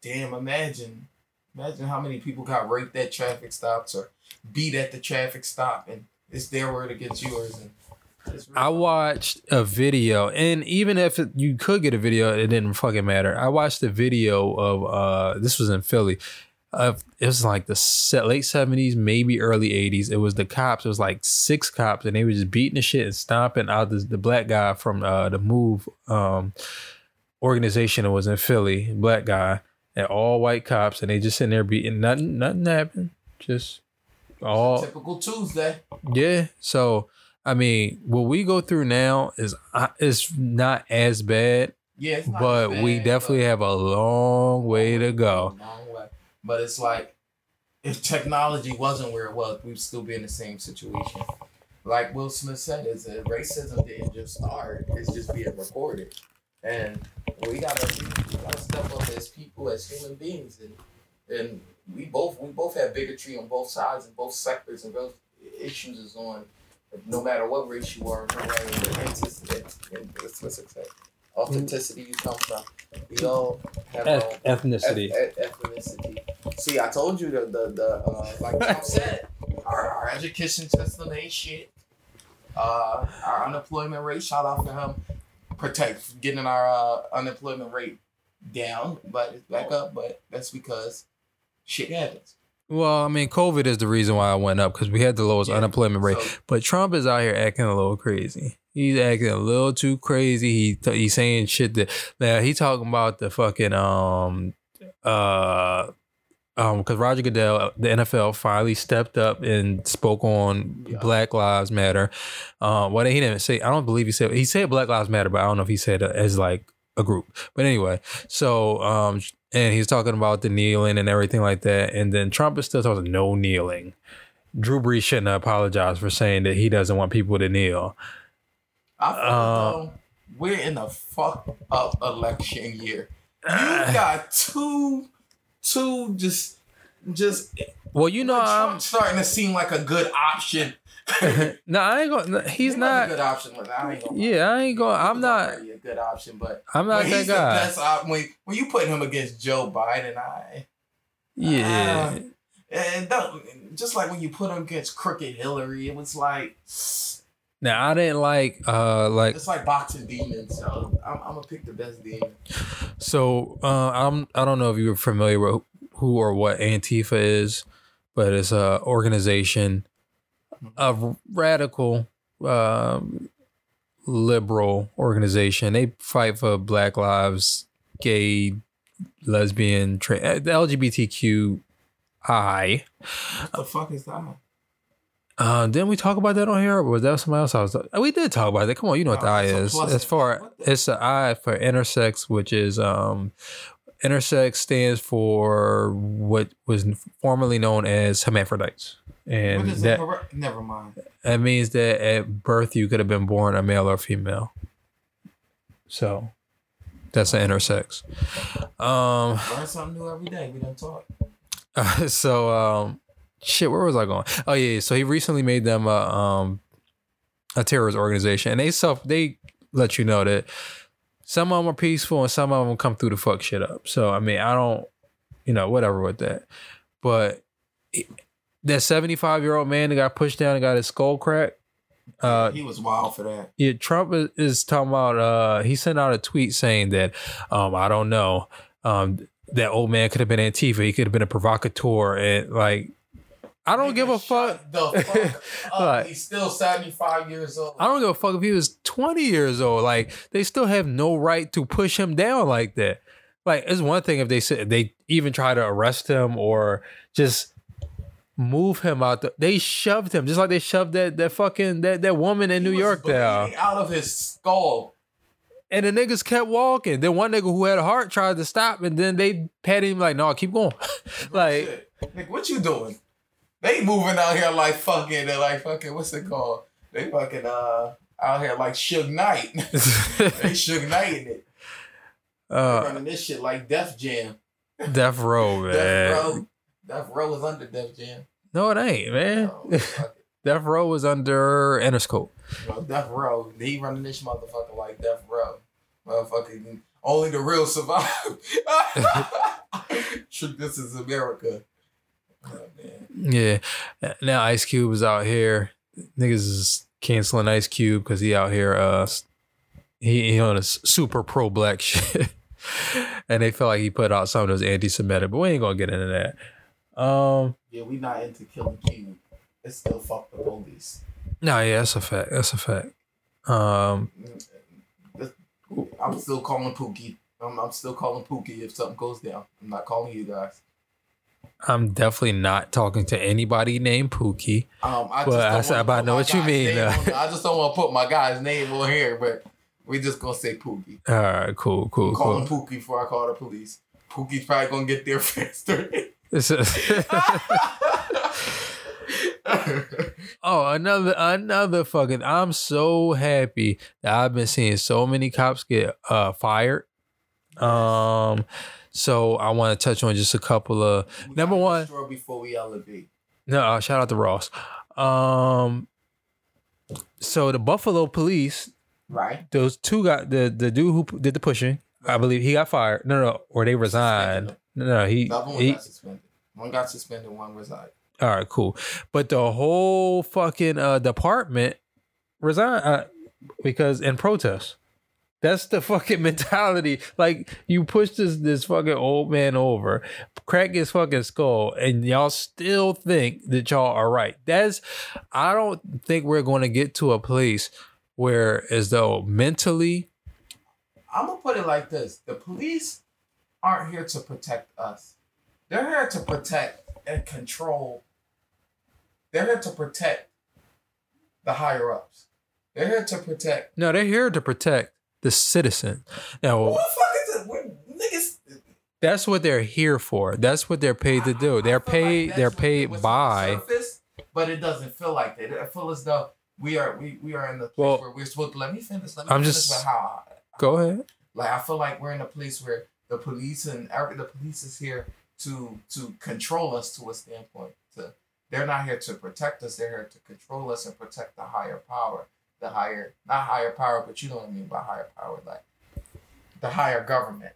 Damn, imagine. Imagine how many people got raped at traffic stops or beat at the traffic stop and it's their word against yours and it's real. I watched a video, and even if it, you could get a video, it didn't fucking matter. I watched a video of uh, this was in Philly. It was like the late seventies, maybe early eighties. It was the cops. It was like six cops, and they were just beating the shit and stomping out this, the black guy from uh, the Move um, organization. That was in Philly, black guy, and all white cops, and they just sitting there beating. Nothing, nothing happened. Just all typical Tuesday. yeah. So I mean, what we go through now is uh, is not as bad, Yeah, it's but as we definitely but- have a long way to go. Long. But it's like if technology wasn't where it was, we'd still be in the same situation. Like Will Smith said, is that racism didn't just start; it's just being recorded, and we gotta we gotta step up as people, as human beings, and and we both we both have bigotry on both sides and both sectors, and both issues is on no matter what race you are, no matter what authenticity, what's it say? Authenticity you come from. We all have our own ethnicity. eth- eth- ethnicity. See, I told you the the, the uh, like Trump said, our, our education system ain't shit. Uh, our unemployment rate, shout out to him, protect getting our uh, unemployment rate down, but it's back up. But that's because shit happens. Well, I mean, COVID is the reason why I went up because we had the lowest Yeah, unemployment rate. so- But Trump is out here acting a little crazy. He's acting a little too crazy. He t- he's saying shit that now he talking about the fucking um uh um because Roger Goodell, the NFL finally stepped up and spoke on Yeah. Black Lives Matter. Um, what he didn't say, I don't believe he said he said Black Lives Matter, but I don't know if he said it as like a group. But anyway, so um and he's talking about the kneeling and everything like that. And then Trump is still talking no kneeling. Drew Brees shouldn't apologize for saying that he doesn't want people to kneel. I feel Uh, though we're in a fuck up election year. You got two, two just, just. Well, you know, I'm starting to seem like a good option. no, I ain't going. No, He's a not. good option. But I ain't gonna. Yeah, I ain't going. I'm He's not. a good option, but I'm not that he's guy. best op- when when you put him against Joe Biden, I Yeah. and don't, just like when you put him against crooked Hillary, it was like Now I didn't like. Uh, like it's like boxing demons. So I'm, I'm gonna pick the best demon. so. Uh, I'm. I don't know if you're familiar with who or what Antifa is, but it's a organization of radical, um, liberal organization. They fight for Black lives, gay, lesbian, tra- uh, the LGBTQI. What the fuck is that? Uh, didn't we talk about that on here? Or was that somebody else? I was. We did talk about that. Come on, you know what the Oh, I is. As far it's the I for intersex, which is um, intersex stands for what was formerly known as hermaphrodites. And that Never mind. that means that at birth you could have been born a male or female. So that's an intersex. Um. Learn something new every day. We don't talk. so um shit where was i going oh yeah so he recently made them a um a terrorist organization and they self they let you know that some of them are peaceful and some of them come through to fuck shit up so i mean i don't you know whatever with that but it- that 75 year old man that got pushed down and got his skull cracked uh he was wild for that. yeah, Trump is, is talking about. Uh, he sent out a tweet saying that, um, I don't know, um, that old man could have been Antifa. He could have been a provocateur, and like, I don't give a fuck. The fuck. Like- He's still seventy five years old. I don't give a fuck if he was twenty years old. Like, they still have no right to push him down like that. Like, it's one thing if they said they even try to arrest him or just move him out. The, they shoved him just like they shoved that that fucking that that woman in He New York down. out of his skull. And the niggas kept walking. Then one nigga who had a heart tried to stop, and then they pat him like, "No, keep going." like. Nick, what you doing? They moving out here like fucking. They're like fucking. What's it called? They fucking uh out here like Suge Knight. they Suge Knighting it. They uh, running this shit like Def Jam. Death Row, man. Death Row. Death Row is under Def Jam. No, it ain't, man. Oh, fuck. Death Row was under Interscope. Know, Death Row. He running this motherfucker like Death Row. Motherfucking only the real survive. This is America. Oh. Yeah. Now Ice Cube is out here. Niggas is canceling Ice Cube because he out here. Uh, he he on a super pro black shit, and they feel like he put out something that was anti-Semitic. But we ain't gonna get into that. Um. Yeah, we not into killing Cube. It's still fuck the police. No, yeah, that's a fact. That's a fact. Um. I'm still calling Pookie. I'm, I'm still calling Pookie if something goes down. I'm not calling you guys. I'm definitely not talking to anybody named Pookie. Um, I don't I said- but I know what you mean, on- I just don't want to put my guy's name on here, but we just gonna say Pookie. All right, cool, cool, I'm calling cool. Pookie before I call the police. Pookie's probably gonna get there faster. Oh, another another fucking. I'm so happy that I've been seeing so many cops get uh fired. Um, so I want to touch on just a couple of We Number one. Sure before we elevate. no. Uh, shout out to Ross. Um, so the Buffalo police, Right. those two got the the dude who did the pushing. I believe he got fired. No, no, or they resigned. No, no, he The one he. got suspended. One got suspended, one resigned. All right, cool. But the whole fucking uh, department resigned uh, because in protest. That's the fucking mentality. Like you push this this fucking old man over, crack his fucking skull, and y'all still think that y'all are right. That's I don't think we're going to get to a place where as though mentally I'm gonna put it like this: the police aren't here to protect us. They're here to protect and control. They're here to protect the higher ups. They're here to protect. no, they're here to protect the citizen. Now Who the fuck is it? Niggas. That's what they're here for. That's what they're paid to do. They're feel like paid. they're paid what's on the by. surface, but it doesn't feel like that. It feels as though we are we, we are in the place Well, where we're supposed to let me finish. Let me I'm finish just- with how Go ahead. like I feel like we're in a place where the police and every, the police is here to to control us to a standpoint. To they're not here to protect us. They're here to control us and protect the higher power. The higher, not higher power, but you know what I mean by higher power, like the higher government.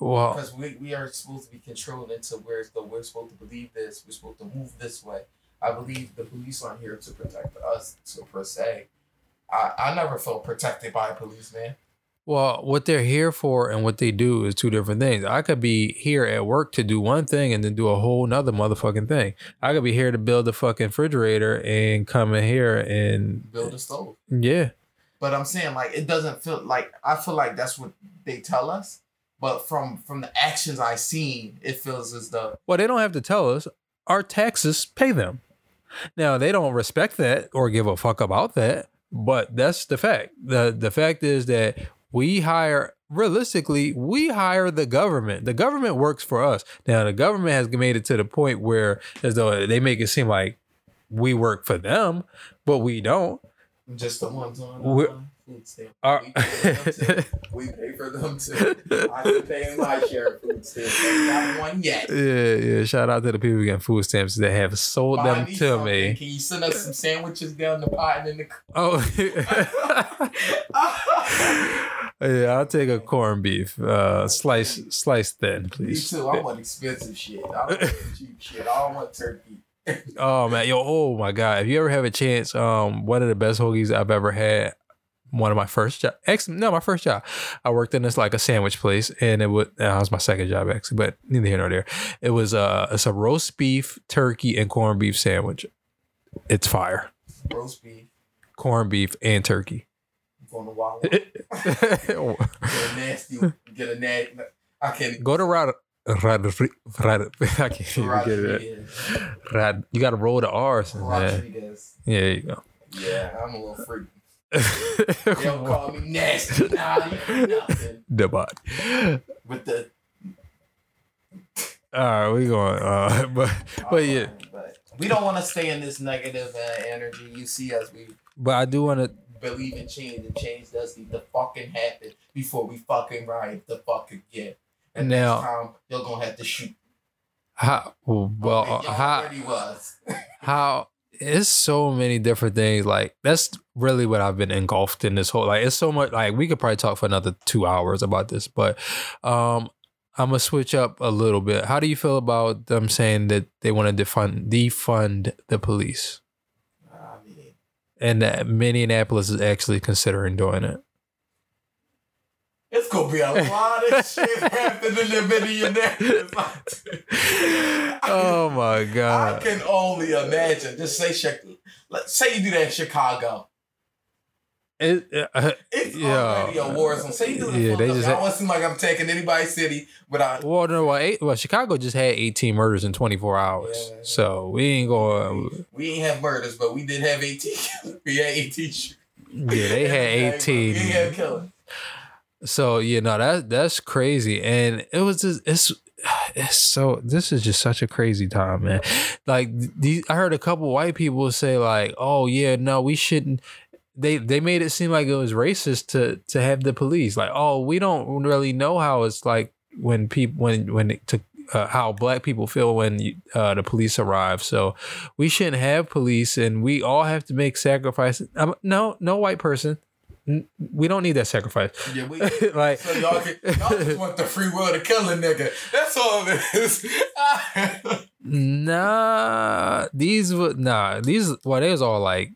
Well, Because we, we are supposed to be controlled into where the we're supposed to believe this. We're supposed to move this way. I believe the police aren't here to protect us, so per se. I, I never felt protected by a policeman. Well, what they're here for and what they do is two different things. I could be here at work to do one thing and then do a whole nother motherfucking thing. I could be here to build a fucking refrigerator and come in here and Build a stove. yeah. But I'm saying like it doesn't feel like I feel like that's what they tell us. But from from the actions I seen, it feels as though Well, they don't have to tell us. Our taxes pay them. Now they don't respect that or give a fuck about that, but that's the fact. the The fact is that we hire realistically, we hire the government. The government works for us. Now the government has made it to the point where as though they make it seem like we work for them, but we don't. Just the ones on uh, food stamp. We, pay for them too. we pay for them too. I been paying my share of food stamps. Got one yet. yeah, yeah. Shout out to the people getting food stamps that have sold Buy them me to something. me. Can you send us some sandwiches down the pot and in the Oh, yeah. I'll take a corned beef, uh, slice, slice thin, please. Me too. I want expensive shit. I don't want cheap shit. I don't want turkey. Oh man, yo, oh my god! If you ever have a chance, um, one of the best hoagies I've ever had. One of my first job, ex, no, my first job. I worked in this like a sandwich place, and it was uh, that was my second job actually, but neither here nor there. It was uh, it's a roast beef, turkey, and corned beef sandwich. It's fire, Roast beef. corned beef and turkey. Going to Wawa. Get a nasty. Get a nasty. I can't. Go to Rad. Rad, Rad, I can't even get it. Rad, you got to roll the R's. Rodriguez. Yeah, there you go. Yeah, I'm a little freak. They don't call me nasty. Nah, you nothing. the bot. With the. All right, we going. Uh, but but yeah, But we don't want to stay in this negative uh, energy. You see us, we but I do want to. Believe in change, and change does need to fucking happen before we fucking riot the fuck again. And Now- next time, you're gonna have to shoot. How well? Uh, How was. how? It's so many different things. Like that's really what I've been engulfed in this whole. Like it's so much. Like we could probably talk for another two hours about this, but um, I'm gonna switch up a little bit. How do you feel about them saying that they want to defund defund the police? And that Minneapolis is actually considering doing it. it's gonna be a lot of shit happening in the Minneapolis. oh my god! I can only imagine. Just say, let's say you do that in Chicago. It, uh, It's Yeah. already a war zone. Say you do it in Yeah, they just I don't seem like I'm taking anybody's city without. well, no, well, eight, well, Chicago just had 18 murders in 24 hours, Yeah. so we ain't going. We ain't have murders, but we did have 18. we had 18. Yeah, they had 18. We 18. So you know that that's crazy, and it was just it's. It's so. This is just such a crazy time, man. Like these, I heard a couple white people say, like, "Oh yeah, no, we shouldn't." They they made it seem like it was racist to to have the police. Like, oh, we don't really know how it's like when people when when it took. Uh, how black people feel when you- uh, the police arrive, so we shouldn't have police, and we all have to make sacrifices. Um, no, no white person, N- we don't need that sacrifice. Yeah, we. like, So y'all, can, y'all just want the free world to kill a nigga. That's all it is. Nah, these were nah. These well, they was all like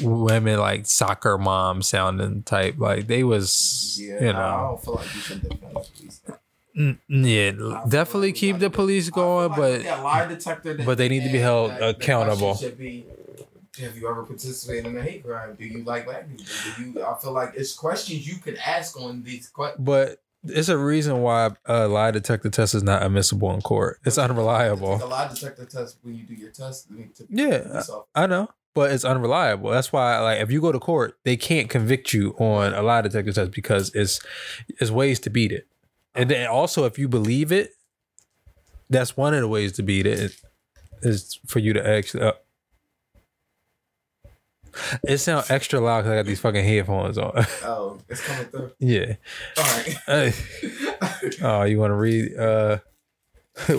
women, like soccer mom sounding type. Like they was, yeah, you I don't feel like you should defend the police. Mm, yeah. I Definitely like keep the police I going, like but that lie detector that but they need to be held that- accountable. Should be, have you ever participated in a hate crime? Do you like black people? Do you? I feel like it's questions you could ask on these questions. but it's a reason why a lie detector test is not admissible in court. It's unreliable. A lie detector test when you do your test. I mean, to Yeah, police. I know, but it's unreliable. That's why, like, if you go to court, they can't convict you on a lie detector test because it's it's ways to beat it. And then also, if you believe it, that's one of the ways to beat it is for you to actually. Uh, it sounds extra loud because I got these fucking headphones on. Oh, it's coming through. yeah. All right. Hey. Oh, you want to read uh,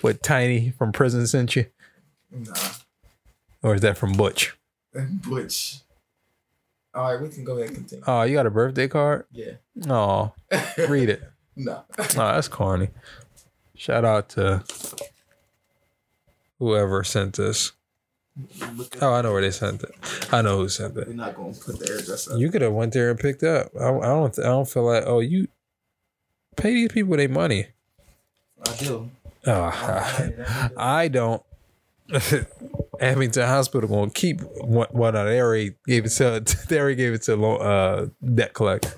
what Tiny from prison sent you, nah, or is that from Butch? Butch. All right, we can go ahead and continue. Oh, you got a birthday card? Yeah. Oh, read it. no. Oh, that's corny. Shout out to whoever sent this. Oh, I know where they sent it. I know who sent it. We're not gonna put the address up. You could have went there and picked up. I, I don't. I don't feel like. Oh, you pay these people their money. I do. Oh, I, I, I don't. Abington Hospital gonna keep what what they already gave it to. They already gave it to uh, debt collector.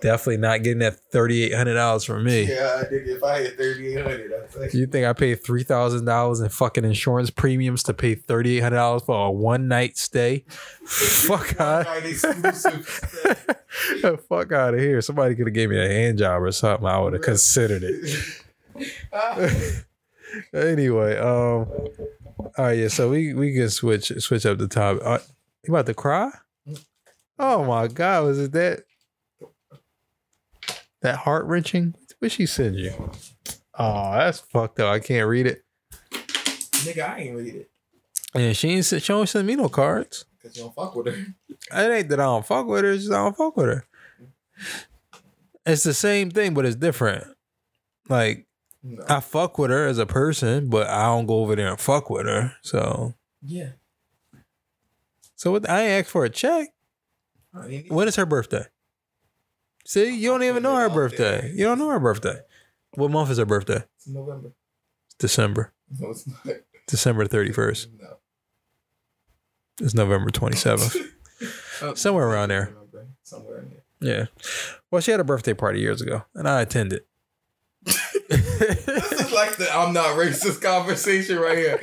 Definitely not getting that thirty eight hundred dollars from me. yeah, I think if I had thirty eight hundred. You think I paid three thousand dollars in fucking insurance premiums to pay thirty eight hundred dollars for a one night stay? Fuck out! Fuck out of here! Somebody could have gave me a hand job or something. I would have considered it. Anyway, um, All right, yeah. So we we can switch switch up the top. Uh, you about to cry? Oh my god, was it that that heart wrenching? What she send you? Oh, that's fucked up. I can't read it. Nigga, I ain't read it. And she ain't she don't send me no cards. Cause you don't fuck with her. It ain't that I don't fuck with her. It's just I don't fuck with her. It's the same thing, but it's different. Like No. I fuck with her as a person, but I don't go over there and fuck with her. So, yeah. so what, I asked for a check. I When is her birthday? See, you don't even know her birthday. You don't know her birthday. What month is her birthday? It's November. December. No, it's not. December 31st. No. It's November 27th. Uh, Somewhere around there. Somewhere in there. Yeah. Well, she had a birthday party years ago, and I attended. This is like the I'm not racist conversation right here.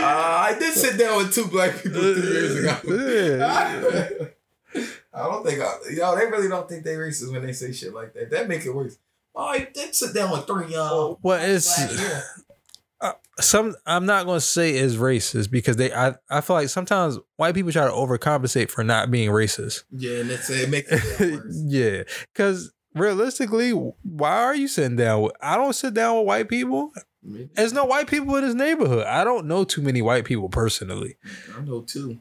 Uh, I did sit down with two black people two years ago. Yeah. I don't think I, yo, they really don't think they racist when they say shit like that. That make it worse. Oh, I did sit down with three uh Well, it's yeah. some. I'm not going to say is racist because they. I, I feel like sometimes white people try to overcompensate for not being racist. Yeah, and it's it makes it worse. yeah, because realistically, why are you sitting down with? I don't sit down with white people. There's no white people in this neighborhood. I don't know too many white people personally. I know two.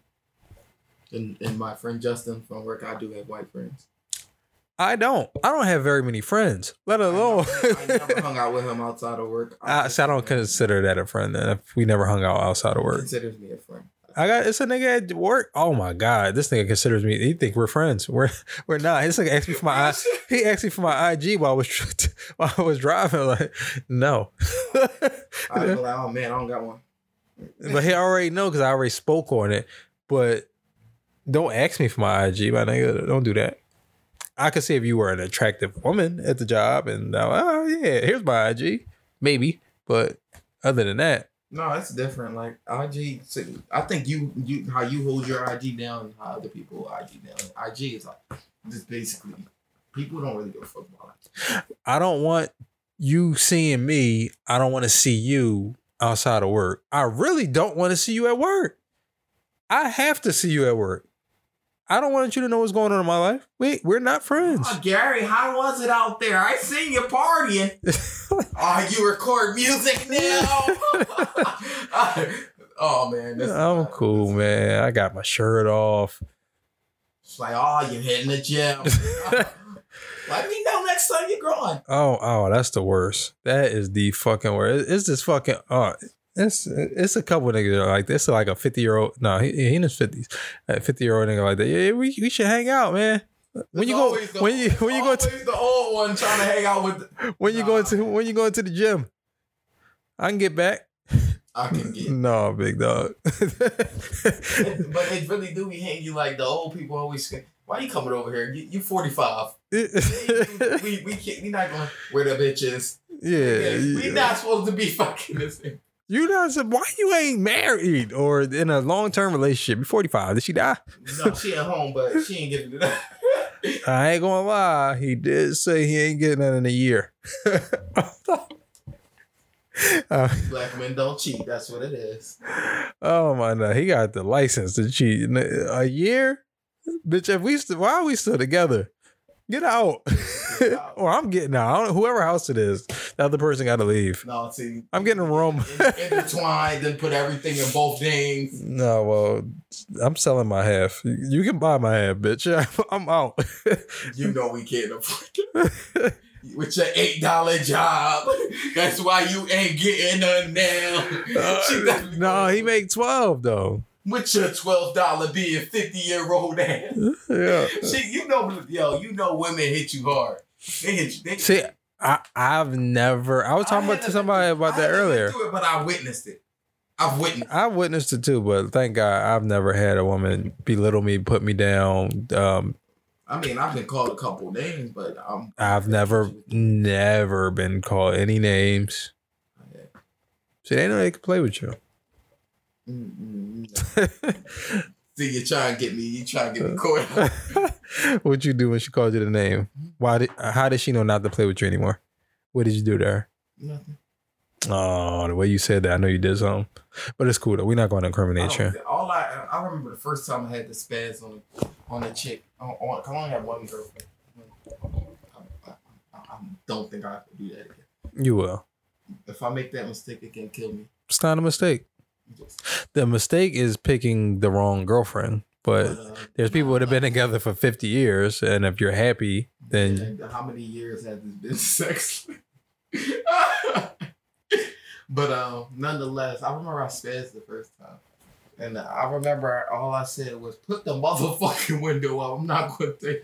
And and my friend Justin from work, I do have white friends. I don't. I don't have very many friends, let I alone. never, I never hung out with him outside of work. I, so I don't consider that a friend. Then if we never hung out outside of He work, considers me a friend. I got it's a nigga at work. Oh my god, this nigga considers me. He think we're friends. We're we're not. This nigga asked me for my I- he asked me for my IG while I was while I was driving. Like no, I was like, oh man, I don't got one. but he already know because I already spoke on it. But don't ask me for my IG, my nigga. Don't do that. I could see if you were an attractive woman at the job, and oh yeah, here's my IG, maybe. But other than that, No, it's different. Like IG, I think you you how you hold your IG down how other people IG down. IG is like just basically people don't really give a fuck about it. I don't want you seeing me. I don't want to see you outside of work. I really don't want to see you at work. I have to see you at work. I don't want you to know what's going on in my life. We we're not friends. Oh, Gary, how was it out there? I seen you partying. oh, you record music now? oh man, I'm cool, man. I got my shirt off. It's like, oh, you're hitting the gym. Let me know next time you're growing. Oh, oh, that's the worst. That is the fucking worst. It's this fucking. Oh, it's it's a couple niggas that are like this. Like a fifty year old. No, he, he in his fifties. A fifty year old nigga like that. Yeah, we, we should hang out, man. When you go the- when you when you go to the old one trying to hang out with. When you Nah. go to when you go to the gym, I can get back. I can get. No, big dog. but it really do be hitting you like the old people always say, why you coming over here? You, you 45. we, we can't, we not going wear the bitches. yeah, we yeah. not supposed to be fucking this thing. You not said why you ain't married or in a long term relationship? You forty five. Did she die? No, she at home, but she ain't getting it. I ain't gonna lie. He did say he ain't getting it in a year. Uh, Black men don't cheat. That's what it is. oh my god, he got the license to cheat a year, bitch. If we still, why are we still together? Get out, out. or I'm getting out. I don't, whoever house it is, the other person got to leave. No, see. I'm getting a room. intertwined and put everything in both names. No, well, I'm selling my half. You- can buy my half, bitch. I'm out. You know we can't afford it. With your eight dollar job, that's why you ain't getting none now. Uh, definitely no, gonna- he make twelve though. With your twelve dollar being fifty year old ass. Yeah. She, you know, yo, you know, women hit you hard. They hit you. They, See, I I've never. I was talking I about to somebody been- about I that earlier. It, but I witnessed it. I've witnessed. I witnessed it too, but thank God I've never had a woman belittle me, put me down. Um, I mean, I've been called a couple names, but I'm. I've never, never been called any names. See, they know they can play with you. See, you try and get me. You try and get me uh. caught. what you do when she called you the name? Hmm? Why did? How did she know not to play with you anymore? What did you do to her? Nothing. Oh, the way you said that, I know you did something, but it's cool though. We're not going to incriminate oh, you. all I I remember the first time I had the spaz on on a chick. On, on, I only had one girlfriend. I, I, I, I don't think I could do that again. You will. If I make that mistake, it can kill me. It's not a mistake. The mistake is picking the wrong girlfriend. But there's people that have been together for 50 years, and if you're happy, then how many years has this been sex? but um, nonetheless, I remember I spazzed the first time, and I remember all I said was, "Put the motherfucking window up." I'm not going to.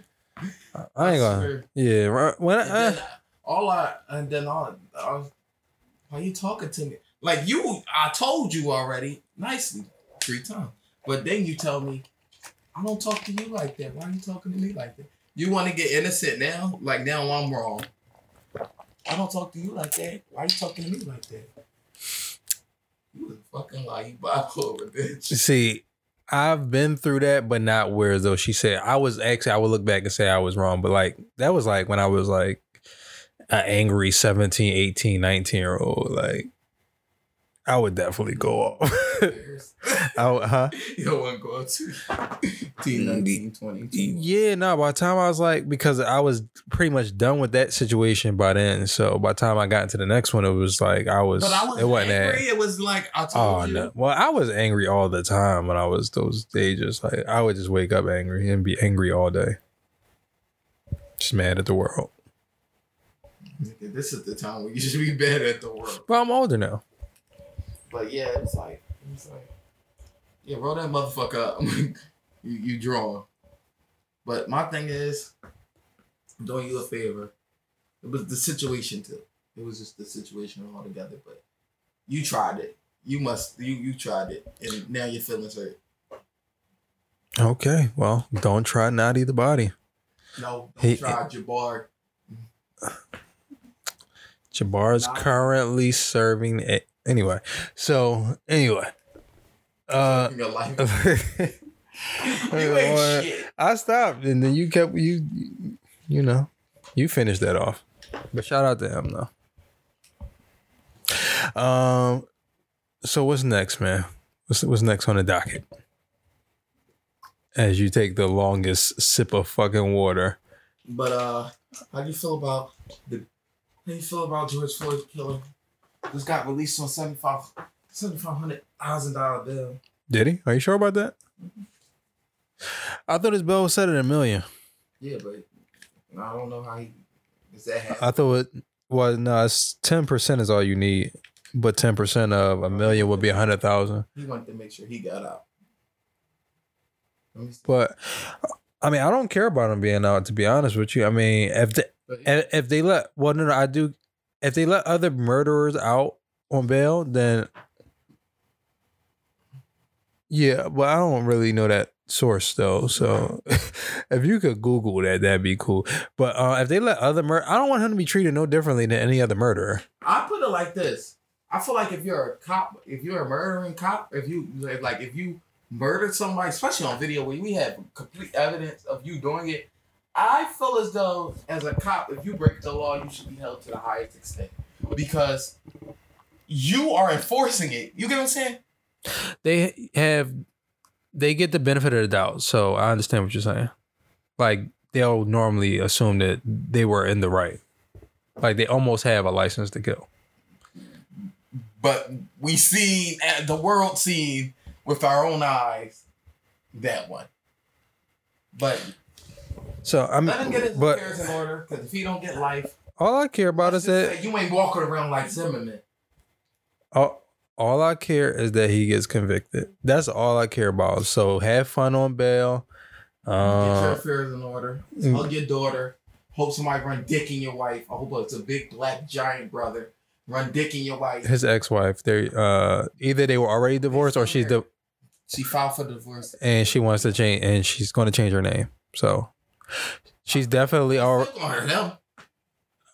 I ain't gonna. Yeah, right. When I, then all I and then all I was, why you talking to me? Like you, I told you already nicely three times, but then you tell me, I don't talk to you like that. Why are you talking to me like that? You want to get innocent now? Like now I'm wrong. I don't talk to you like that. Why are you talking to me like that? You a fucking lie. You bipolar, bitch. see, I've been through that, but not where though she said I was actually. I would look back and say I was wrong, but like that was like when I was like an angry 17, 18, 19 year old. Like I would definitely go off. I would, huh? you don't want to go up to 18, 19, 20, 21. Yeah, no. By the time I was like, because I was pretty much done with that situation by then. So by the time I got into the next one, it was like I was. But I was it wasn't that- angry. It was like I told Oh you. no! Well, I was angry all the time when I was those ages. Like I would just wake up angry and be angry all day, just mad at the world. This is the time where you should be mad at the world. But I'm older now. But yeah, it's like it's like yeah, roll that motherfucker up. you you drawing. But my thing is, I'm doing you a favor. It was the situation too. It was just the situation altogether. But you tried it. You must you you tried it, and now your feelings hurt. Okay, well, don't try naughty the body. No, don't He- try Jabbar. Jabbar's Nah. currently serving it anyway. So anyway, uh, your life. you ain't shit. I stopped, and then you kept you, you know, you finished that off. But shout out to him though. Um, so what's next, man? What's what's next on the docket? As you take the longest sip of fucking water. But uh, how do you feel about the? How do you feel about George Floyd killing? Just got released on seventy five, seventy five hundred thousand dollar bill. Did he? Are you sure about that? Mm-hmm. I thought his bill was set at a million. Yeah, but I don't know how he is that happen. I thought it was no, it's ten percent is all you need, but ten percent of a million would be a hundred thousand. He wanted to make sure he got out. Let me see. But I mean, I don't care about him being out. To be honest with you, I mean, if they, if if they let well, no, no, I do. If they let other murderers out on bail, then yeah. But I don't really know that source though. So if you could Google that, that'd be cool. But uh, if they let other mur, I don't want him to be treated no differently than any other murderer. I put it like this. I feel like if you're a cop, if you're a murdering cop, if you if, like, if you murdered somebody, especially on video where we have complete evidence of you doing it, I feel as though as a cop, if you break the law, you should be held to the highest extent because you are enforcing it. You get what I'm saying? they have they get the benefit of the doubt so i understand what you're saying like they'll normally assume that they were in the right like they almost have a license to kill But we see the world seen with our own eyes that one. But so i'm let him get his but affairs in order because if he don't get life, all i care about is that you ain't walking around like Zimmerman. all, all i care is that he gets convicted that's all i care about so have fun on bail Get your uh, affairs in order. Hug your daughter. Hope somebody run dick in your wife. I hope it's a big black giant brother. Run dick in your wife. his ex-wife they uh either they were already divorced or she's the She filed for divorce. and she wants to change and she's going to change her name so she's definitely all Still gonna hurt him.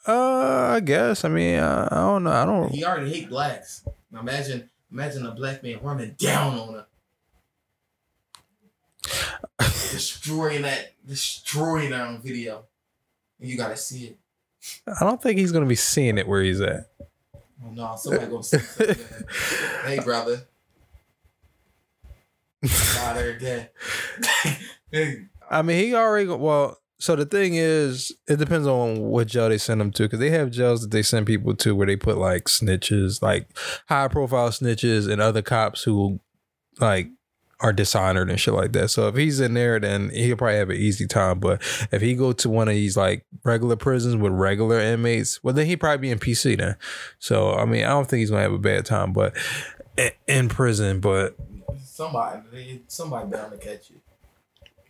Uh, I guess. I mean, uh, I don't know. I don't. He already hate blacks. Now imagine, imagine a black man running down on her, destroying that, destroying that on video, and you gotta see it. I don't think he's gonna be seeing it where he's at. Oh, no, somebody gonna say something. hey, brother. Not there again. hey, I mean, he already well. So the thing is, it depends on what jail they send them to, because they have jails that they send people to where they put like snitches, like high profile snitches, and other cops who like are dishonored and shit like that. So if he's in there, then he'll probably have an easy time. But if he go to one of these like regular prisons with regular inmates, well, then he probably be in PC then. So I mean, I don't think he's gonna have a bad time, but in- prison. But somebody, somebody bound to catch you.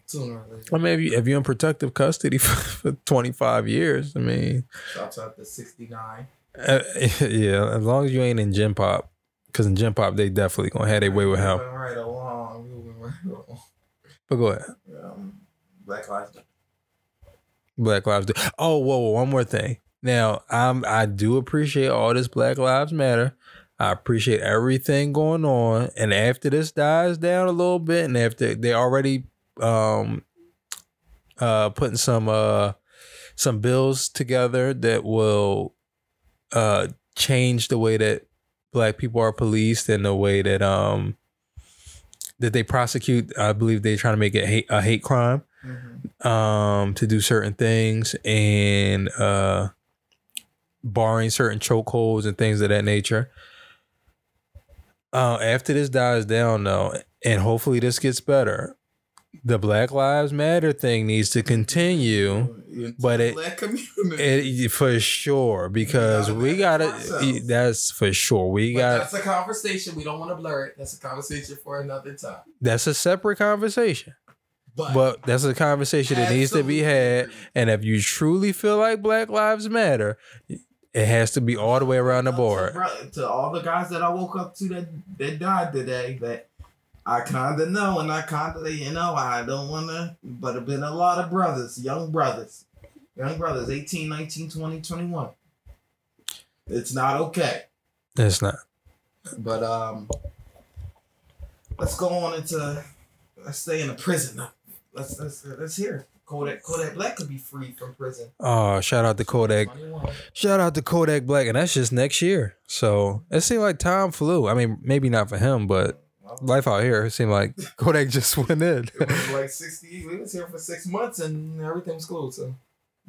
Sooner or later. I mean, if, you, if you're in protective custody for, for 25 years, I mean, Shouts out to 69. uh, yeah, as long as you ain't in gen pop, because in gen pop they definitely gonna have their way with him. Right along. Moving right along. But go ahead. Um, Black Lives Matter. Black Lives. Do- oh, whoa, whoa, one more thing. Now, I'm I do appreciate all this Black Lives Matter. I appreciate everything going on, and after this dies down a little bit, and after they already um uh putting some uh some bills together that will uh change the way that black people are policed and the way that um that they prosecute. I believe they're trying to make it hate, a hate crime Mm-hmm. um to do certain things and uh barring certain chokeholds and things of that nature. Uh after this dies down though, and hopefully this gets better, the Black Lives Matter thing needs to continue. But it- Black community. It, for sure, because we gotta. That's for sure. We got. that's a conversation. We don't want to blur it. That's a conversation for another time. That's a separate conversation, But, but that's a conversation that needs to be had. And if you truly feel like Black Lives Matter, it has to be all the way around the board. bro- to all the guys that I woke up to that that died today, that I kind of know, and I kind of you know I don't want to, but have been a lot of brothers, young brothers, young brothers, 18, 19, 20, 21. It's not okay. It's not. But um, let's go on into let's stay in the prison. now. Let's let's let's hear. Kodak Kodak Black could be free from prison. Oh, shout out to Kodak. 21. Shout out to Kodak Black, and that's just next year. So it seemed like time flew. I mean, maybe not for him, but life out here it seemed like Kodak just went in. It was like sixty. We was here for six months and everything was cool. So,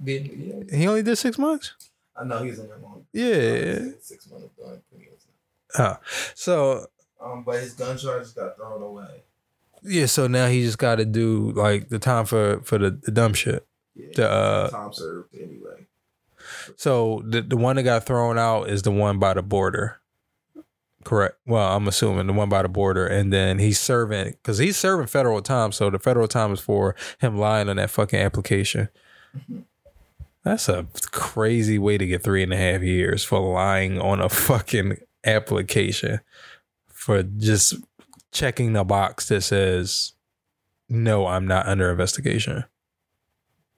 being yeah, he only did six months. I know he was in there long. Yeah. six months of done. Oh, so Um, but his gun charges got thrown away. yeah, so now he just got to do like the time for for the, the dumb shit. Yeah, The, uh, time served anyway. So the the one that got thrown out is the one by the border. Correct. Well, I'm assuming the one by the border, and then he's serving because he's serving federal time. So the federal time is for him lying on that fucking application. That's a crazy way to get three and a half years for lying on a fucking application for just checking the box that says no, I'm not under investigation.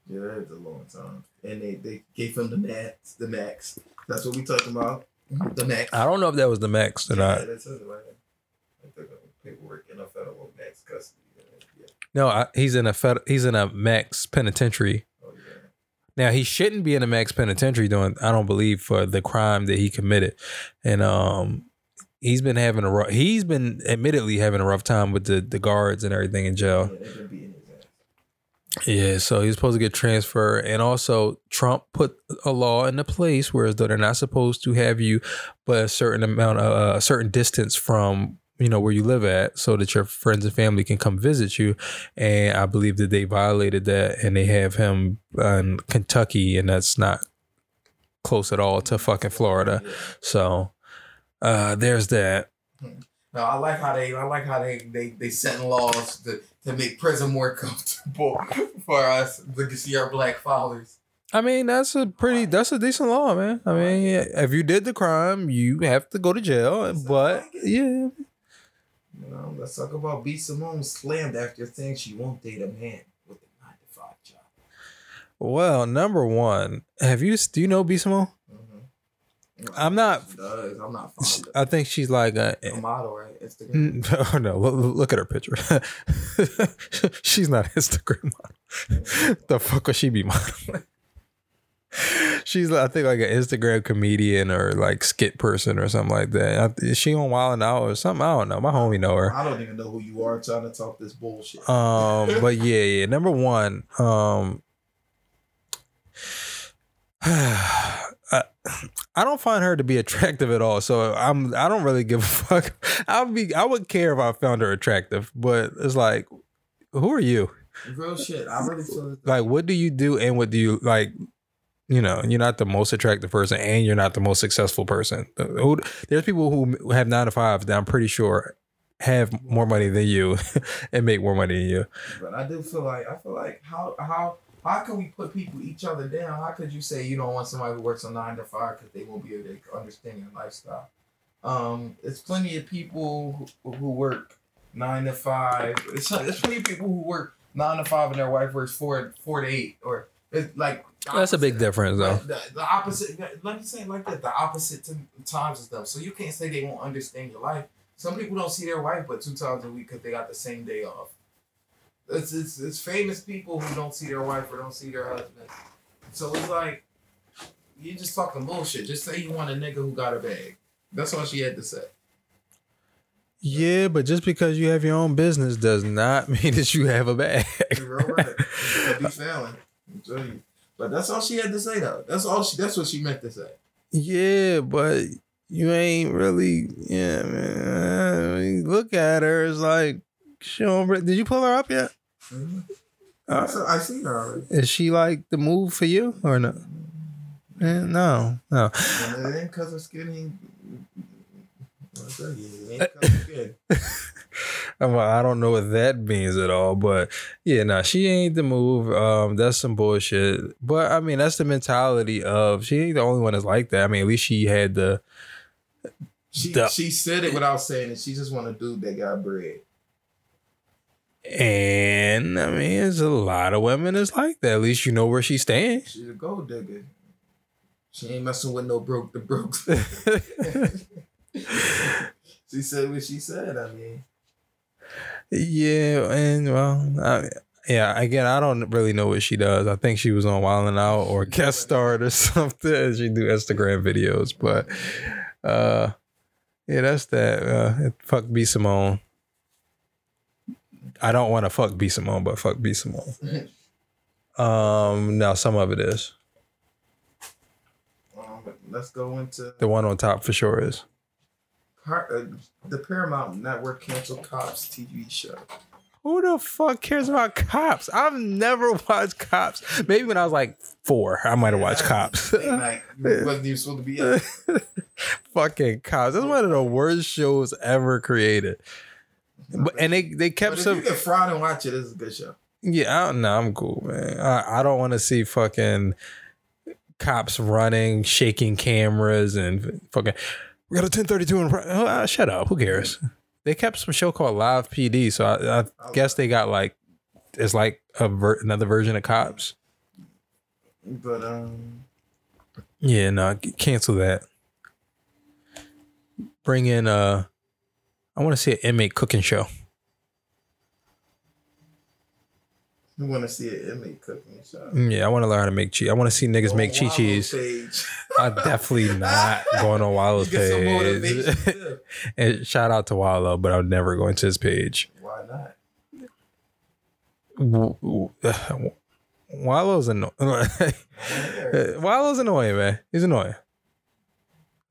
Yeah, that is a long time. And they, they gave him the max. The max. That's what we talking about. The max. I don't know if that was the max or yeah, not. that's it, right? I of paperwork in a federal max custody. No, I, he's in a fed, he's in a max penitentiary. Oh yeah. Now he shouldn't be in a max penitentiary doing I don't believe for the crime that he committed, and um he's been having a rough, he's been admittedly having a rough time with the the guards and everything in jail. Yeah, they've been beating his ass. Yeah, so he's supposed to get transferred, and also Trump put a law into place whereas they're not supposed to have you, but a certain amount uh, a certain distance from you know where you live at, so that your friends and family can come visit you. And I believe that they violated that, and they have him in Kentucky, and that's not close at all to fucking Florida. So uh, there's that. No, I like how they I like how they they they setting laws to to make prison more comfortable for us to see our black fathers. I mean, that's a pretty, that's a decent law, man. I mean, if you did the crime, you have to go to jail. But yeah, You know, let's talk about B. Simone slammed after saying she won't date a man with a nine to five job. well, number one, have you, do you know B Simone? I'm not- does. I'm not I think she's like a, a model, right? Instagram. Mm, oh no, look, look at her picture. she's not Instagram model. the fuck would she be modeling? She's, I think, like an Instagram comedian or like skit person or something like that. Is she on Wild 'N Out or something? I don't know. My homie know her. I don't even know who you are trying to talk this bullshit. Um, but yeah, yeah. Number one, um, I, I don't find her to be attractive at all. So I'm I don't really give a fuck. I'd be I would care if I found her attractive, but it's like, who are you? Real shit. I really feel that. Like, what do you do, and what do you like? You know, you're not the most attractive person, and you're not the most successful person. Uh, there's people who have nine to fives that I'm pretty sure have more money than you and make more money than you. But I do feel like I feel like how how how can we put people each other down? How could you say you don't want somebody who works a nine to five because they won't be able to understand your lifestyle? Um, it's plenty of people who, who work nine to five. It's there's plenty of people who work nine to five and their wife works four four to eight or it's like That's a big difference, though. The, the opposite. Let me say it like that. The opposite to times is them. So you can't say they won't understand your life. Some people don't see their wife but two times a week because they got the same day off. It's, it's it's famous people who don't see their wife or don't see their husband. So it's like you just talking bullshit. Just say you want a nigga who got a bag. That's all she had to say. Yeah, but just because you have your own business does not mean that you have a bag. You're right. Could be failing. You. But that's all she had to say though. That's all she. That's what she meant to say. yeah, but you ain't really. Yeah, man. I mean, look at her. It's like she don't. Did you pull her up yet? Uh, I see her already. is she like the move for you or no? Eh, no, no. And it ain't cause her skin ain't. I'll tell you, it ain't cause her skin. I'm like, I don't know what that means at all, but yeah, nah, she ain't the move. Um, that's some bullshit. But I mean, that's the mentality of she ain't the only one that's like that. I mean, at least she had the She The- she said it without saying it. She just want a dude that got bread. And I mean, there's a lot of women that's like that. At least you know where she stands. She's a gold digger. She ain't messing with no broke the broke. she said what she said. I mean, yeah, and well, I, yeah. Again, I don't really know what she does. I think she was on Wild 'N Out or guest starred or something. She do Instagram videos, but uh, yeah, that's that. Uh, fuck B Simone. I don't want to fuck B Simone, but fuck B Simone. Um, now some of it is um, let's go into the one on top for sure is. Par- uh, the Paramount Network canceled Cops TV show. Who the fuck cares about cops? I've never watched cops. Maybe when I was like four, I might have watched cops. Wasn't even supposed to be. Fucking cops. That's one of the worst shows ever created. But and they they But kept if some you get fried and watch it, it's a good show. yeah. I don't know. I'm cool, man. I, I don't want to see fucking cops running, shaking cameras, and fucking. We got a 1032 in front. Oh, uh, shut up. Who cares? They kept some show called Live PD, so I, I guess they got like it's like a ver- another version of cops. But um, Yeah, no, cancel that. Bring in uh I want to see an inmate cooking show. you want to see an inmate cooking show. Mm, Yeah, I want to learn how to make cheese. I want to see niggas make chi cheese. I definitely not going on get page. and shout out to Wallo, but I'm never going to his page. Why not? W- w- Wallo's annoying. Wallo's annoying, man. He's annoying.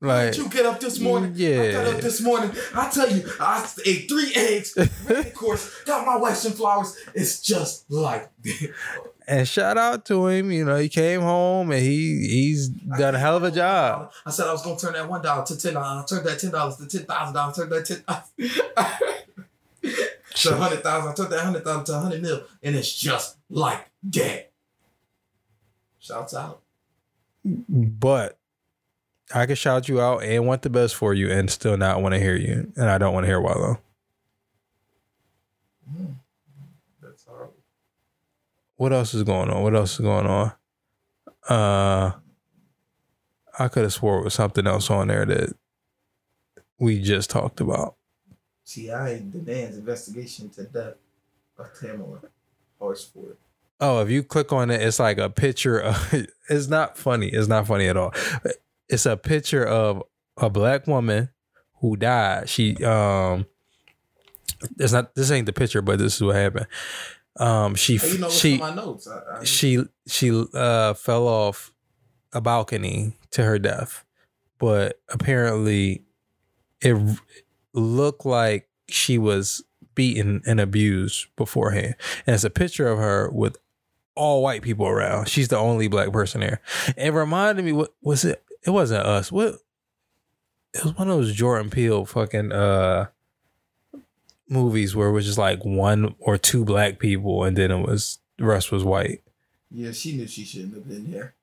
Like Did you get up this mm, morning? Yeah. I got up this morning. I tell you, I ate three eggs, the course, got my wife some flowers. It's just like And shout out to him. You know, he came home and he he's done a hell of a job. I said I was gonna turn that one dollar to ten dollars. I turned that ten dollars to ten thousand dollars. Turned that ten to hundred thousand. I turned that hundred thousand to a hundred mil, and it's just like that. Shouts out. But I can shout you out and want the best for you and still not want to hear you. And I don't want to hear Wallo. That's horrible. What else is going on? What else is going on? Uh I could have swore it was something else on there that we just talked about. TI demands investigation to death of Tamla Horsford. Oh, if you click on it, it's like a picture of it's not funny. It's not funny at all. It's a picture of a black woman who died. She um it's not this ain't the picture, but this is what happened. Um she Hey, you know she my notes? I, I, she she uh fell off a balcony to her death but apparently it looked like she was beaten and abused beforehand and it's a picture of her with all white people around she's the only black person there it reminded me what was it it wasn't us what it was one of those jordan peele fucking uh movies where it was just like one or two black people and then it was the rest was white yeah, she knew she shouldn't have been here.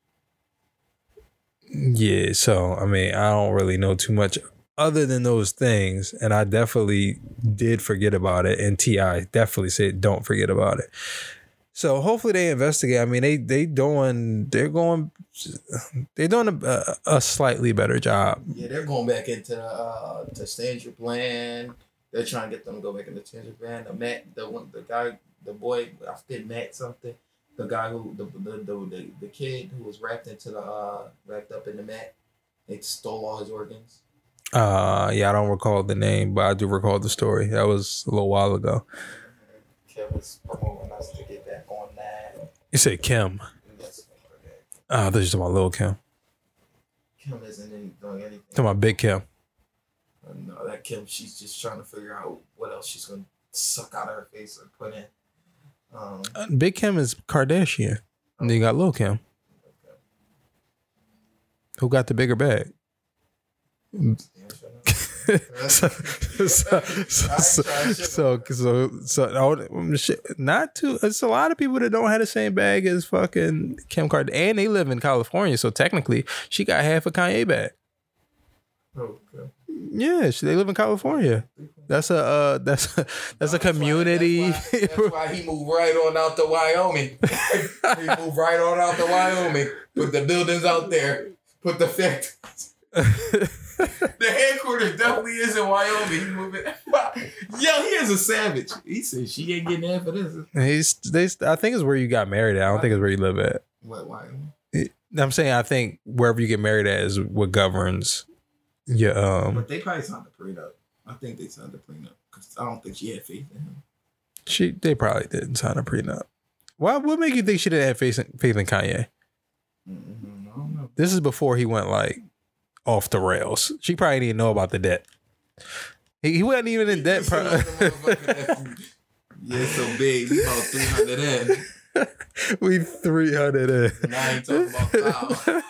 Yeah, so I mean, I don't really know too much other than those things, and I definitely did forget about it. And TI definitely said, "Don't forget about it." So hopefully they investigate. I mean, they they doing they're going they're doing a, a slightly better job. Yeah, they're going back into uh, to stand your plan. They're trying to get them to go back into stand your plan. The Matt, the one, the guy, the boy, I forget Matt something. The guy who the the, the the the kid who was wrapped into the uh wrapped up in the mat. They stole all his organs. Uh, yeah, I don't recall the name, but I do recall the story. That was a little while ago. Kevin's promoting us to get back on that. You said Kim. Yes, Oh, this is talking about little Kim. Kim isn't doing anything. Talking about Big Kim. Uh, No, that Kim, she's just trying to figure out what else she's gonna suck out of her face and put in. Um, Uh, Big Kim is Kardashian. And then you got Lil Kim. Who got the bigger bag? So, so, so, so, so, so, oh, not too. It's a lot of people that don't have the same bag as fucking Kim Kardashian, and they live in California. So technically, she got half a Kanye bag. Oh, okay. Yeah, she, they live in California. That's a uh, that's a, that's a community. That's why, that's why he moved right on out to Wyoming. he moved right on out to Wyoming. Put the buildings out there. Put the factories. The headquarters definitely is in Wyoming. He moving. Yo, he is a savage. He said she ain't getting half for this. He's they. I think it's where you got married. At. I don't think it's where you live at. What Wyoming? I'm saying I think wherever you get married at is what governs your um But they probably signed a prenup. I think they signed a prenup because I don't think she had faith in him. she they probably didn't sign a prenup. Why what make you think she didn't have faith in, faith in Kanye? Mm-hmm. I don't know. This is before he went like off the rails. She probably didn't know about the debt. He, he wasn't even in debt. Pro- yeah, so big. We about three hundred in. we three hundred in. And I ain't talking about.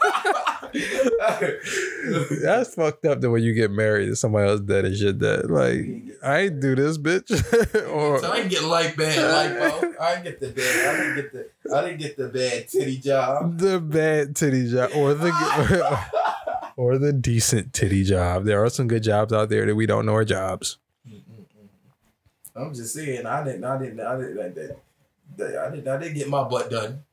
That's fucked up that when you get married to somebody else dead and shit that like I ain't do this bitch or So I didn't get like bad lipo. I didn't get the bad. I didn't get the. I didn't get the bad titty job. the bad titty job or the or the decent titty job. There are some good jobs out there that we don't know are jobs. I'm just saying. I didn't. I didn't. I didn't. I didn't. I didn't. I didn't get my butt done.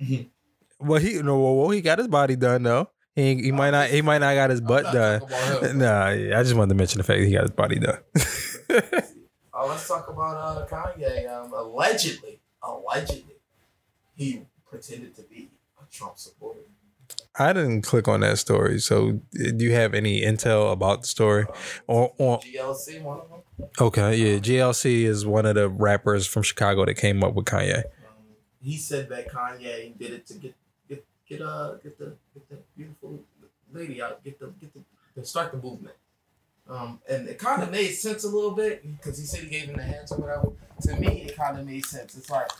Well, he no, well, he got his body done though. He he might not he might not got his butt done. him. Nah, yeah, I just wanted to mention the fact that he got his body done. Oh, let's talk about uh, Kanye. Um, allegedly, allegedly, he pretended to be a Trump supporter. I didn't click on that story. So, do you have any intel about the story? Or, or GLC, one of them. okay, yeah, GLC is one of the rappers from Chicago that came up with Kanye. Um, he said that Kanye did it to get get get uh get the get the beautiful lady out, get the get the to start the movement. Um, and it kind of made sense a little bit because he said he gave him the hands or whatever. To me, it kind of made sense. It's like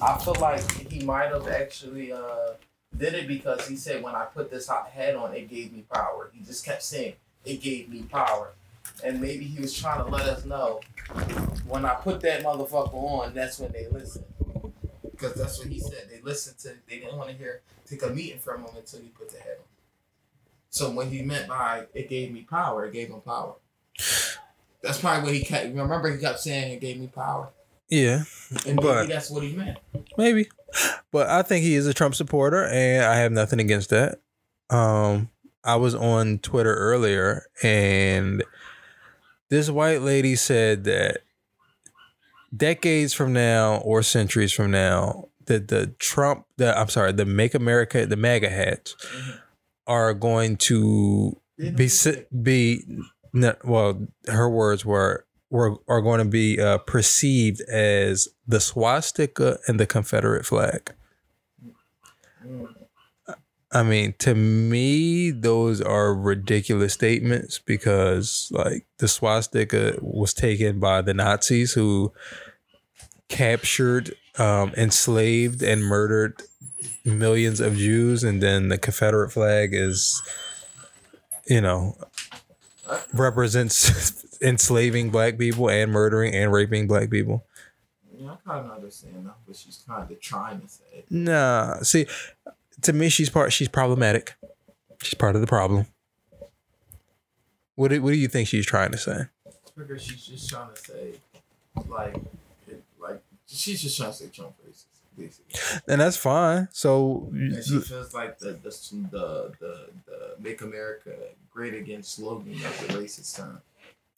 I feel like he might have actually uh did it because he said when I put this hot hat on, it gave me power. He just kept saying it gave me power, and maybe he was trying to let us know when I put that motherfucker on, that's when they listen. Because that's what he said. They listened to. They didn't want to hear take a meeting from him until he put the head on. So what he meant by it gave me power, it gave him power. That's probably what he kept. Remember, he kept saying it gave me power, Yeah, and maybe But- that's what he meant. maybe. But I think he is a Trump supporter, and I have nothing against that. Um, I was on Twitter earlier, and this white lady said that decades from now or centuries from now, the the Trump the I'm sorry the Make America the MAGA hats Mhm. are going to be be no, well her words were were are going to be uh, perceived as the swastika and the Confederate flag. I mean, to me, those are ridiculous statements because, like, the swastika was taken by the Nazis who captured, um, enslaved, and murdered millions of Jews, and then the Confederate flag is, you know, represents enslaving black people and murdering and raping black people. Yeah, I kind of understand that, but she's kind of trying to say. Nah, see, to me, she's part. She's problematic. She's part of the problem. What do, what do you think she's trying to say? Because she's just trying to say, like, it, like she's just trying to say Trump racist, basically. And that's fine. So, And she feels like the the the the, the "Make America Great Again" slogan of the racist term.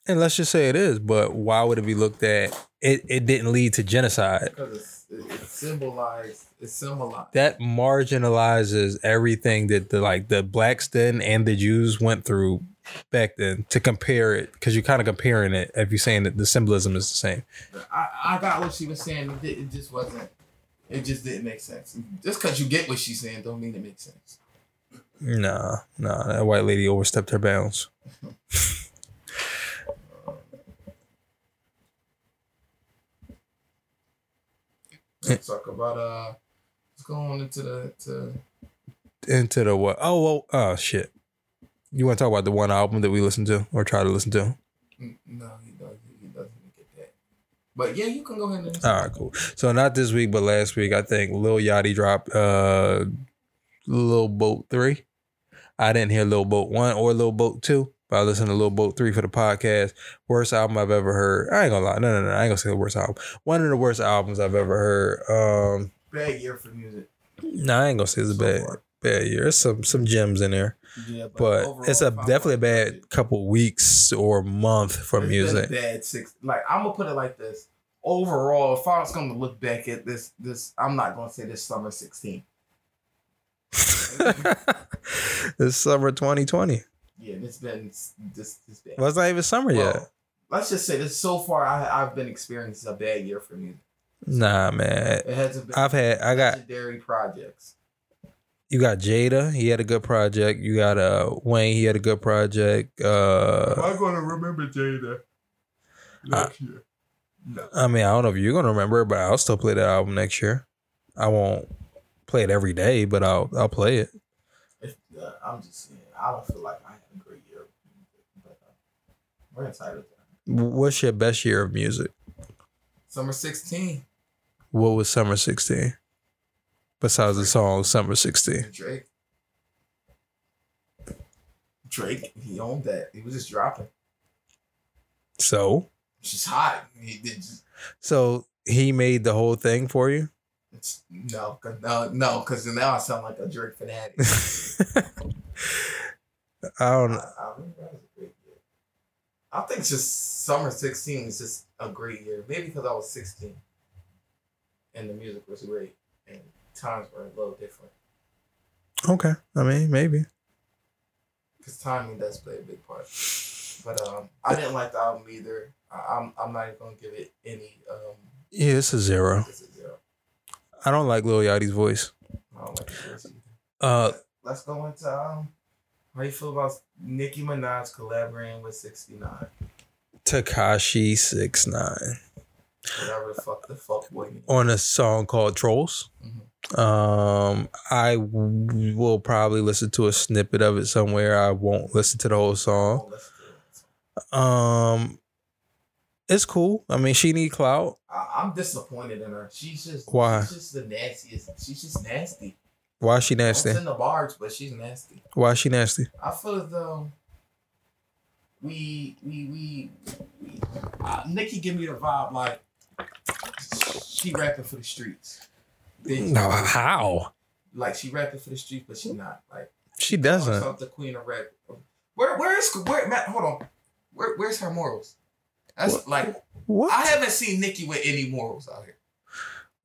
And let's just say it is, but why would it be looked at? It it didn't lead to genocide. Because it's, it, it symbolized, it symbolized. That marginalizes everything that the like the blacks then and the Jews went through back then to compare it because you're kind of comparing it if you're saying that the symbolism is the same. I, I got what she was saying. It, it just wasn't. It just didn't make sense. Just because you get what she's saying, don't mean it makes sense. Nah, nah, that white lady overstepped her bounds. Let's talk about uh, let's go on into the to into the what? Oh, well, oh shit. You want to talk about the one album that we listened to or try to listen to? No, he doesn't. He doesn't get that. But yeah, you can go ahead and. All right, cool. So not this week, but last week, I think Lil Yachty dropped uh Lil Boat three. I didn't hear Lil Boat one or Lil Boat two, but I listened to Little Boat three for the podcast. Worst album I've ever heard. I ain't gonna lie, no, no, no, I ain't gonna say the worst album. One of the worst albums I've ever heard. Um, Bad year for music. no, I ain't gonna say it's a bad bad year. There's some some gems in there. Yeah, but overall, it's a definitely a bad couple weeks or month for it's music. bad six. Like I'm gonna put it like this. Overall, if I was gonna look back at this, this I'm not gonna say this summer 16. this summer 2020. Yeah, it's been this this bad. Well, it's not even summer Well, yet. Let's just say this so far. I I've been experiencing a bad year for music. Nah, man. It hasn't been. I've had I got legendary projects. you got Jada. He had a good project. You got uh Wayne. He had a good project. Uh, I gonna remember Jada next year? No. I mean, I don't know if you're gonna remember, but I'll still play that album next year. I won't play it every day, but I'll I'll play it. If, uh, I'm just saying, I don't feel like I had a great year, but uh, we're entitled. What's your best year of music? Summer 16, What was Summer 16? Besides the song Summer 16. Drake. Drake, he owned that. He was just dropping. So, She's hot. He did just, so he made the whole thing for you. it's, no, 'cause- no, no, because now I sound like a Drake fanatic. I don't. I, I remember that was a great year. I think it's just summer 16 is just a great year. Maybe because I was 16 and the music was great and times were a little different. Okay, I mean maybe. Because timing does play a big part. But um, I didn't like the album either. I, I'm, I'm not even going to give it any. Um, Yeah, it's a zero. it's a zero. I don't like Lil Yachty's voice. I don't like the voice either. Uh, Let's go into um, how you feel about Nicki Minaj collaborating with 69? Tekashi six nine Whatever the fuck the fuck boy on a song called Trolls. Um, I w- will probably listen to a snippet of it somewhere. I won't listen to the whole song. Let's do it. Um, it's cool. I mean, she need clout. I, I'm disappointed in her. She's just Why? She's just the nastiest. She's just nasty. Why is she It's nasty? in the bars, but she's nasty. Why is she nasty? I feel as though we we we, we uh, Nicki give me the vibe like she rapping for the streets. Then No, how? like she rapping for the streets, but she not like She doesn't. The queen of rap. Where where is where Matt? Hold on. Where where's her morals? That's What? like What? I haven't seen Nicki with any morals out here.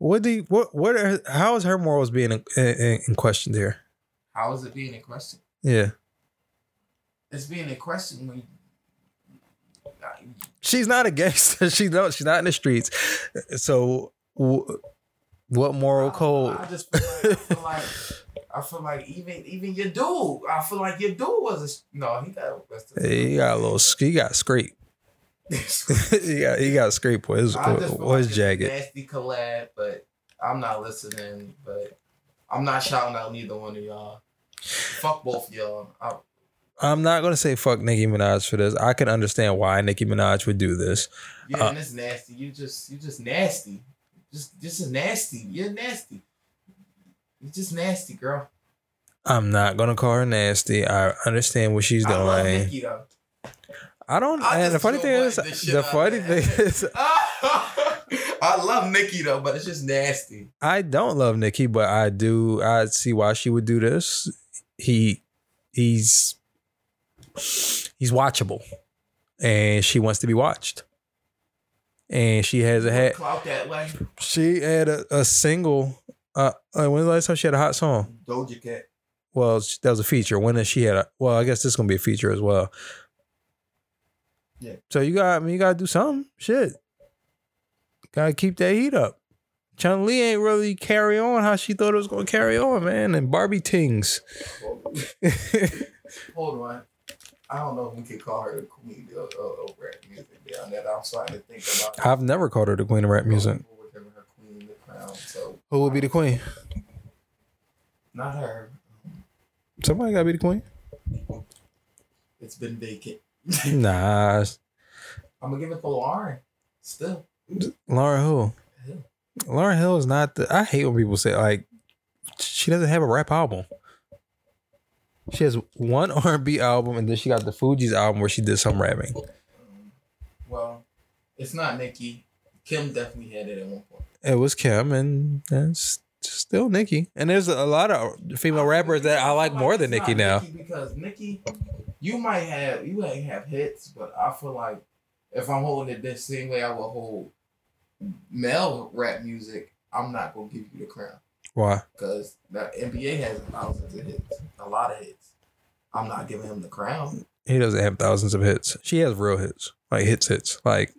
What do you, what what are, how is her morals being in, in, in question there? How is it being in question? Yeah, It's being in question when. she's not a gangster. She no, she's not in the streets. So, what moral code? I just feel like, I feel like I feel like even even your dude, I feel like your dude was a no, he got arrested. He got a little. He got scrape. He got he got scrape. What his I just feel what his like it's a jacket? Nasty collab, but I'm not listening. But I'm not shouting out neither one of y'all. Fuck both of y'all. I, I'm not gonna say fuck Nicki Minaj for this. I can understand why Nicki Minaj would do this. yeah, Uh, and it's nasty. You just you just nasty. Just just nasty. You're nasty. You're just nasty, girl. I'm not gonna call her nasty. I understand what she's I love doing. Though. I don't. I and the funny thing is, the shit the out funny thing is, I love Nicki though, but it's just nasty. I don't love Nicki, but I do. I see why she would do this. He, he's, he's watchable, and she wants to be watched. And she has a hat. Clout that way. She had a, a single. Uh, uh, when was the last time she had a hot song? Doja Cat. Well, that was a feature. When did she had a? Well, I guess this is gonna be a feature as well. Yeah. So you got, I mean, you gotta do something. Shit. Gotta keep that heat up. Chun Li ain't really carry on how she thought it was gonna carry on, man. And Barbie Tings. Hold on. I don't know if we could call her the queen of, of, of rap music down there. I'm starting to think about. I've never called her the queen of rap music. People were giving her queen crown, so Who would be the queen? not her. Somebody gotta be the queen. It's been vacant. Nah, I'm gonna give it to Lauryn. Still, Lauryn who? Hill. Lauryn Hill is not the. I hate when people say like she doesn't have a rap album. She has one R and B album, and then she got the Fugees album where she did some rapping. well, it's not Nicki. Kim definitely had it at one point. It was Kim, and it's still Nicki. And there's a lot of female rappers that I like more than Nicki now. Nicki because Nicki, you might have you might have hits, but I feel like if I'm holding it the same way I would hold male rap music, I'm not gonna give you the crown Why? because the NBA has thousands of hits, a lot of hits. I'm not giving him the crown. He doesn't have thousands of hits. She has real hits, like hits, hits. Like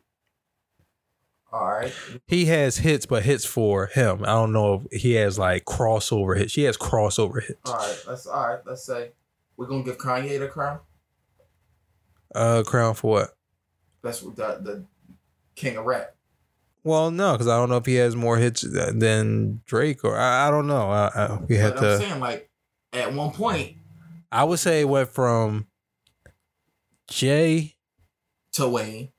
All right, he has hits, but hits for him. I don't know if he has like crossover hits. She has crossover hits. all right. Let's all right. Let's say we're gonna give Kanye the crown. Uh, crown for what? That's the the king of rap. Well, no, because I don't know if he has more hits than Drake or I, I don't know. I, I, we had But I'm to. saying like at one point I would say it went from Jay. to Wayne.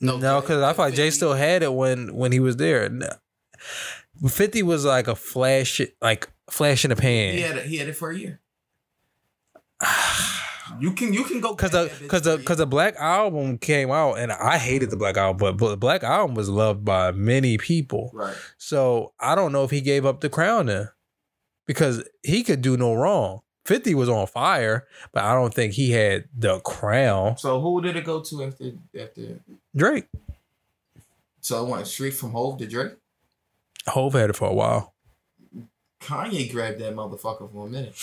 No, Jay- because I like Jay still had it when when he was there. No. Fifty was like a flash, like flash in the pan. He had it. He had it for a year. You can you can go Cause the cause the cause the Black Album came out and I hated the Black Album, but, but the Black Album was loved by many people. right. So I don't know if he gave up the crown then, because he could do no wrong. Fifty was on fire, but I don't think he had the crown. So who did it go to after after? Drake, So it went straight from Hove to Drake. Hove had it for a while. Kanye grabbed that motherfucker for a minute.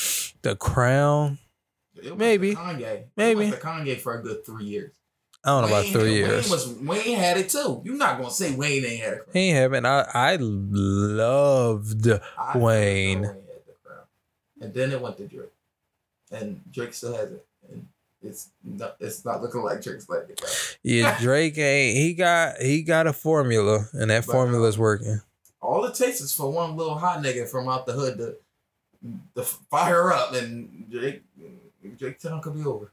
The crown, It Maybe. Kanye. Maybe. to Kanye for a good three years. I don't know about Wayne- three Wayne years. was Wayne had it too. You're not gonna say Wayne ain't had crown. He ain't having. I I loved I Wayne. had the. And then it went to Drake, and Drake still has it. It's not, it's not looking like Drake's it go. Yeah, Drake ain't. He got he got a formula, and that But, is uh, working. All it takes is for one little hot nigga from out the hood to to fire up, and Drake Drake time could be over.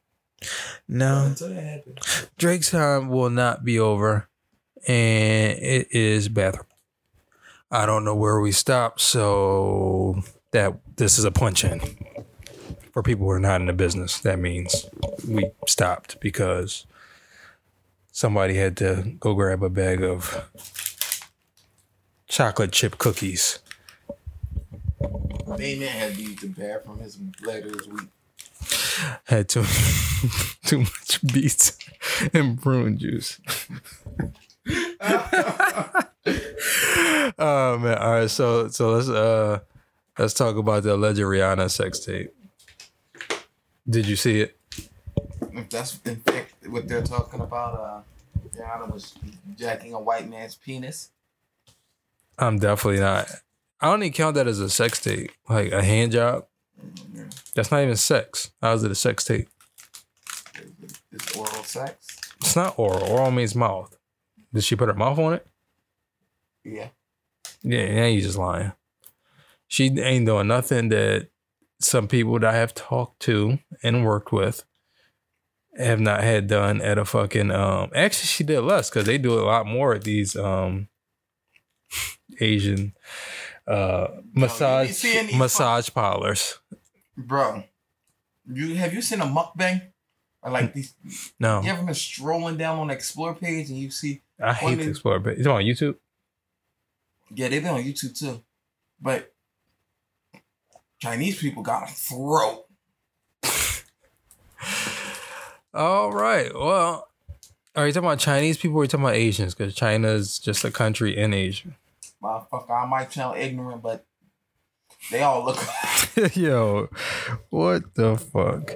No, until that happens, Drake's time will not be over, and it is bathroom. I don't know where we stop, so that this is a punch in. For people who are not in the business, that means we stopped because somebody had to go grab a bag of chocolate chip cookies. main man had to use the bathroom. His bladder was weak. Had too too much beets and prune juice. Oh man! All right, so so let's uh let's talk about the alleged Rihanna sex tape. Did you see it? If that's in fact what they're talking about, uh, Rihanna was jacking a white man's penis. I'm definitely not. I don't even count that as a sex tape, like a hand job. That's not even sex. How is it a sex tape? It's oral sex. It's not oral. Oral means mouth. Did she put her mouth on it? Yeah. Yeah, now you just lying. She ain't doing nothing that some people that I have talked to and worked with have not had done at a fucking um actually she did less because they do a lot more at these um Asian uh massage any massage parlors. Bro, you have you seen a mukbang? Or like these No. you ever been strolling down on the explore page and you see I hate is- explore but it's on YouTube. yeah, they've been on YouTube too. But Chinese people got a throat. All right. Well, are you talking about Chinese people or are you talking about Asians? Because China is just a country in Asia. Motherfucker, I might sound ignorant, but they all look Yo, what the fuck?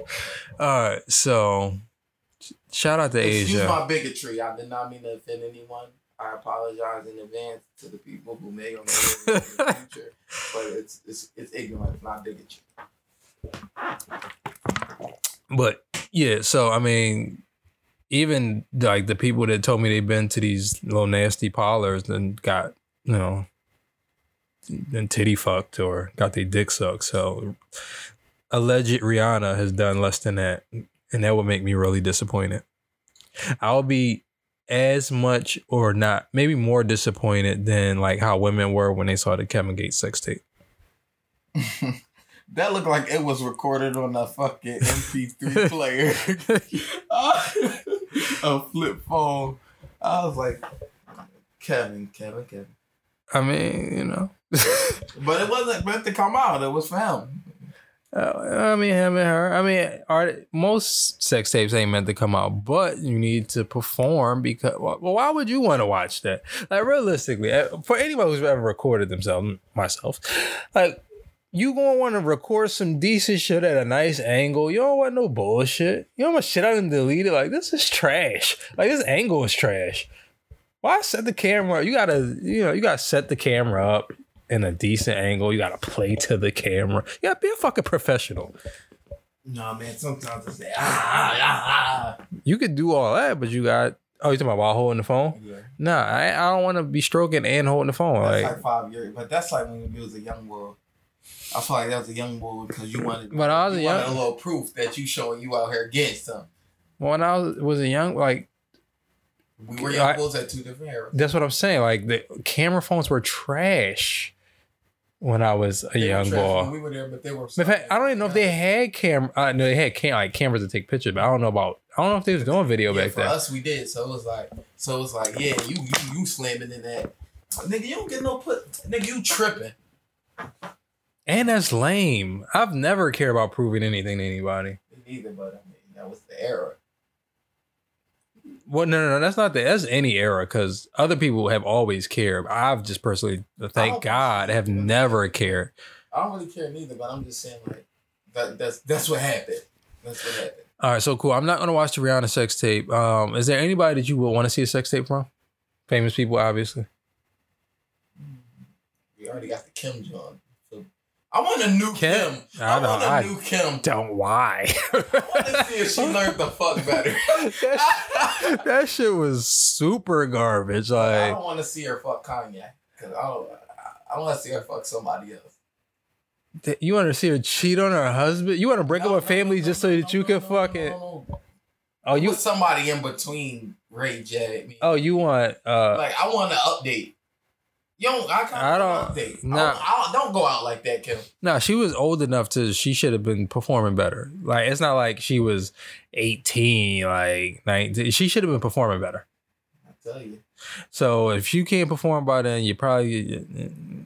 All right, so shout out to Asians. Excuse Asia. my bigotry. I did not mean to offend anyone. I apologize in advance to the people who may or may not in the future. But it's it's it's ignorance, not bigotry. But yeah, so I mean, even like the people that told me they've been to these little nasty parlors and got, you know, and titty fucked or got their dick sucked. So alleged Rihanna has done less than that. And that would make me really disappointed. I'll be as much or not, maybe more disappointed than like how women were when they saw the Kevin Gates sex tape. That looked like it was recorded on a fucking MP3 player. a flip phone. I was like, Kevin, Kevin, Kevin. I mean, you know. But it wasn't meant to come out. It was for him. Uh, I mean, him and her. I mean, are most sex tapes ain't meant to come out, but you need to perform because. Well, why would you want to watch that? Like, realistically, uh, for anybody who's ever recorded themselves, myself, like, you gonna want to record some decent shit at a nice angle. You don't want no bullshit. You don't want shit out and delete it. Like, this is trash. Like, this angle is trash. Why set the camera? You gotta, you know, you gotta set the camera up in a decent angle. You gotta play to the camera. You gotta be a fucking professional. No, man, sometimes it's like, ah, ah, ah. You could do all that, but you got oh, you talking about while holding the phone? Yeah. Nah, I, I don't want to be stroking and holding the phone. That's Like like five years. But that's like when you was a young boy. I feel like that was a young boy because you wanted, When I was a you wanted young- a little proof that you showing you out here getting something. when I was, was a young, like We were young I- bulls at two different eras. that's what I'm saying. Like the camera phones were trash when I was a They young boy. We were there, but they were. In fact, I don't even know if they had camera. Uh, no, they had cam- like cameras to take pictures, but I don't know about. I don't know if they was doing video Yeah, back for then. us, we did. So it was like, so it was like, yeah, you you you slamming in that, nigga. You don't get no put, nigga. You tripping. And that's lame. I've never cared about proving anything to anybody. Me Neither, but I mean, that was the era. Well, no, no, no. That's not the. That's any era because other people have always cared. I've just personally, thank God, have never cared. I don't really care neither, but I'm just saying like that. That's that's what happened. That's what happened. All right, so cool. I'm not gonna watch the Rihanna sex tape. Um, is there anybody that you would want to see a sex tape from? Famous people, obviously. We already got the Kim Jong. I want a new Kim? Kim. I I, want a I- new Kim. Don't why. I want to see if she learned the fuck better. that, that shit was super garbage. Like I don't want to see her fuck Kanye because I don't. I, want to see her fuck somebody else. you want to see her cheat on her husband? You want to break No, up a no, family no, just so that you can fucking? Oh, you. Put somebody in between Ray J. Me. Oh, you want? uh like I want an update. You don't. I, I don't-. Update. nah. I, don't, I don't, go out like that, Kim. No, she was old enough to. She should have been performing better. Like it's not like she was eighteen, like nineteen. She should have been performing better. I tell you. So if you can't perform by then, you probably.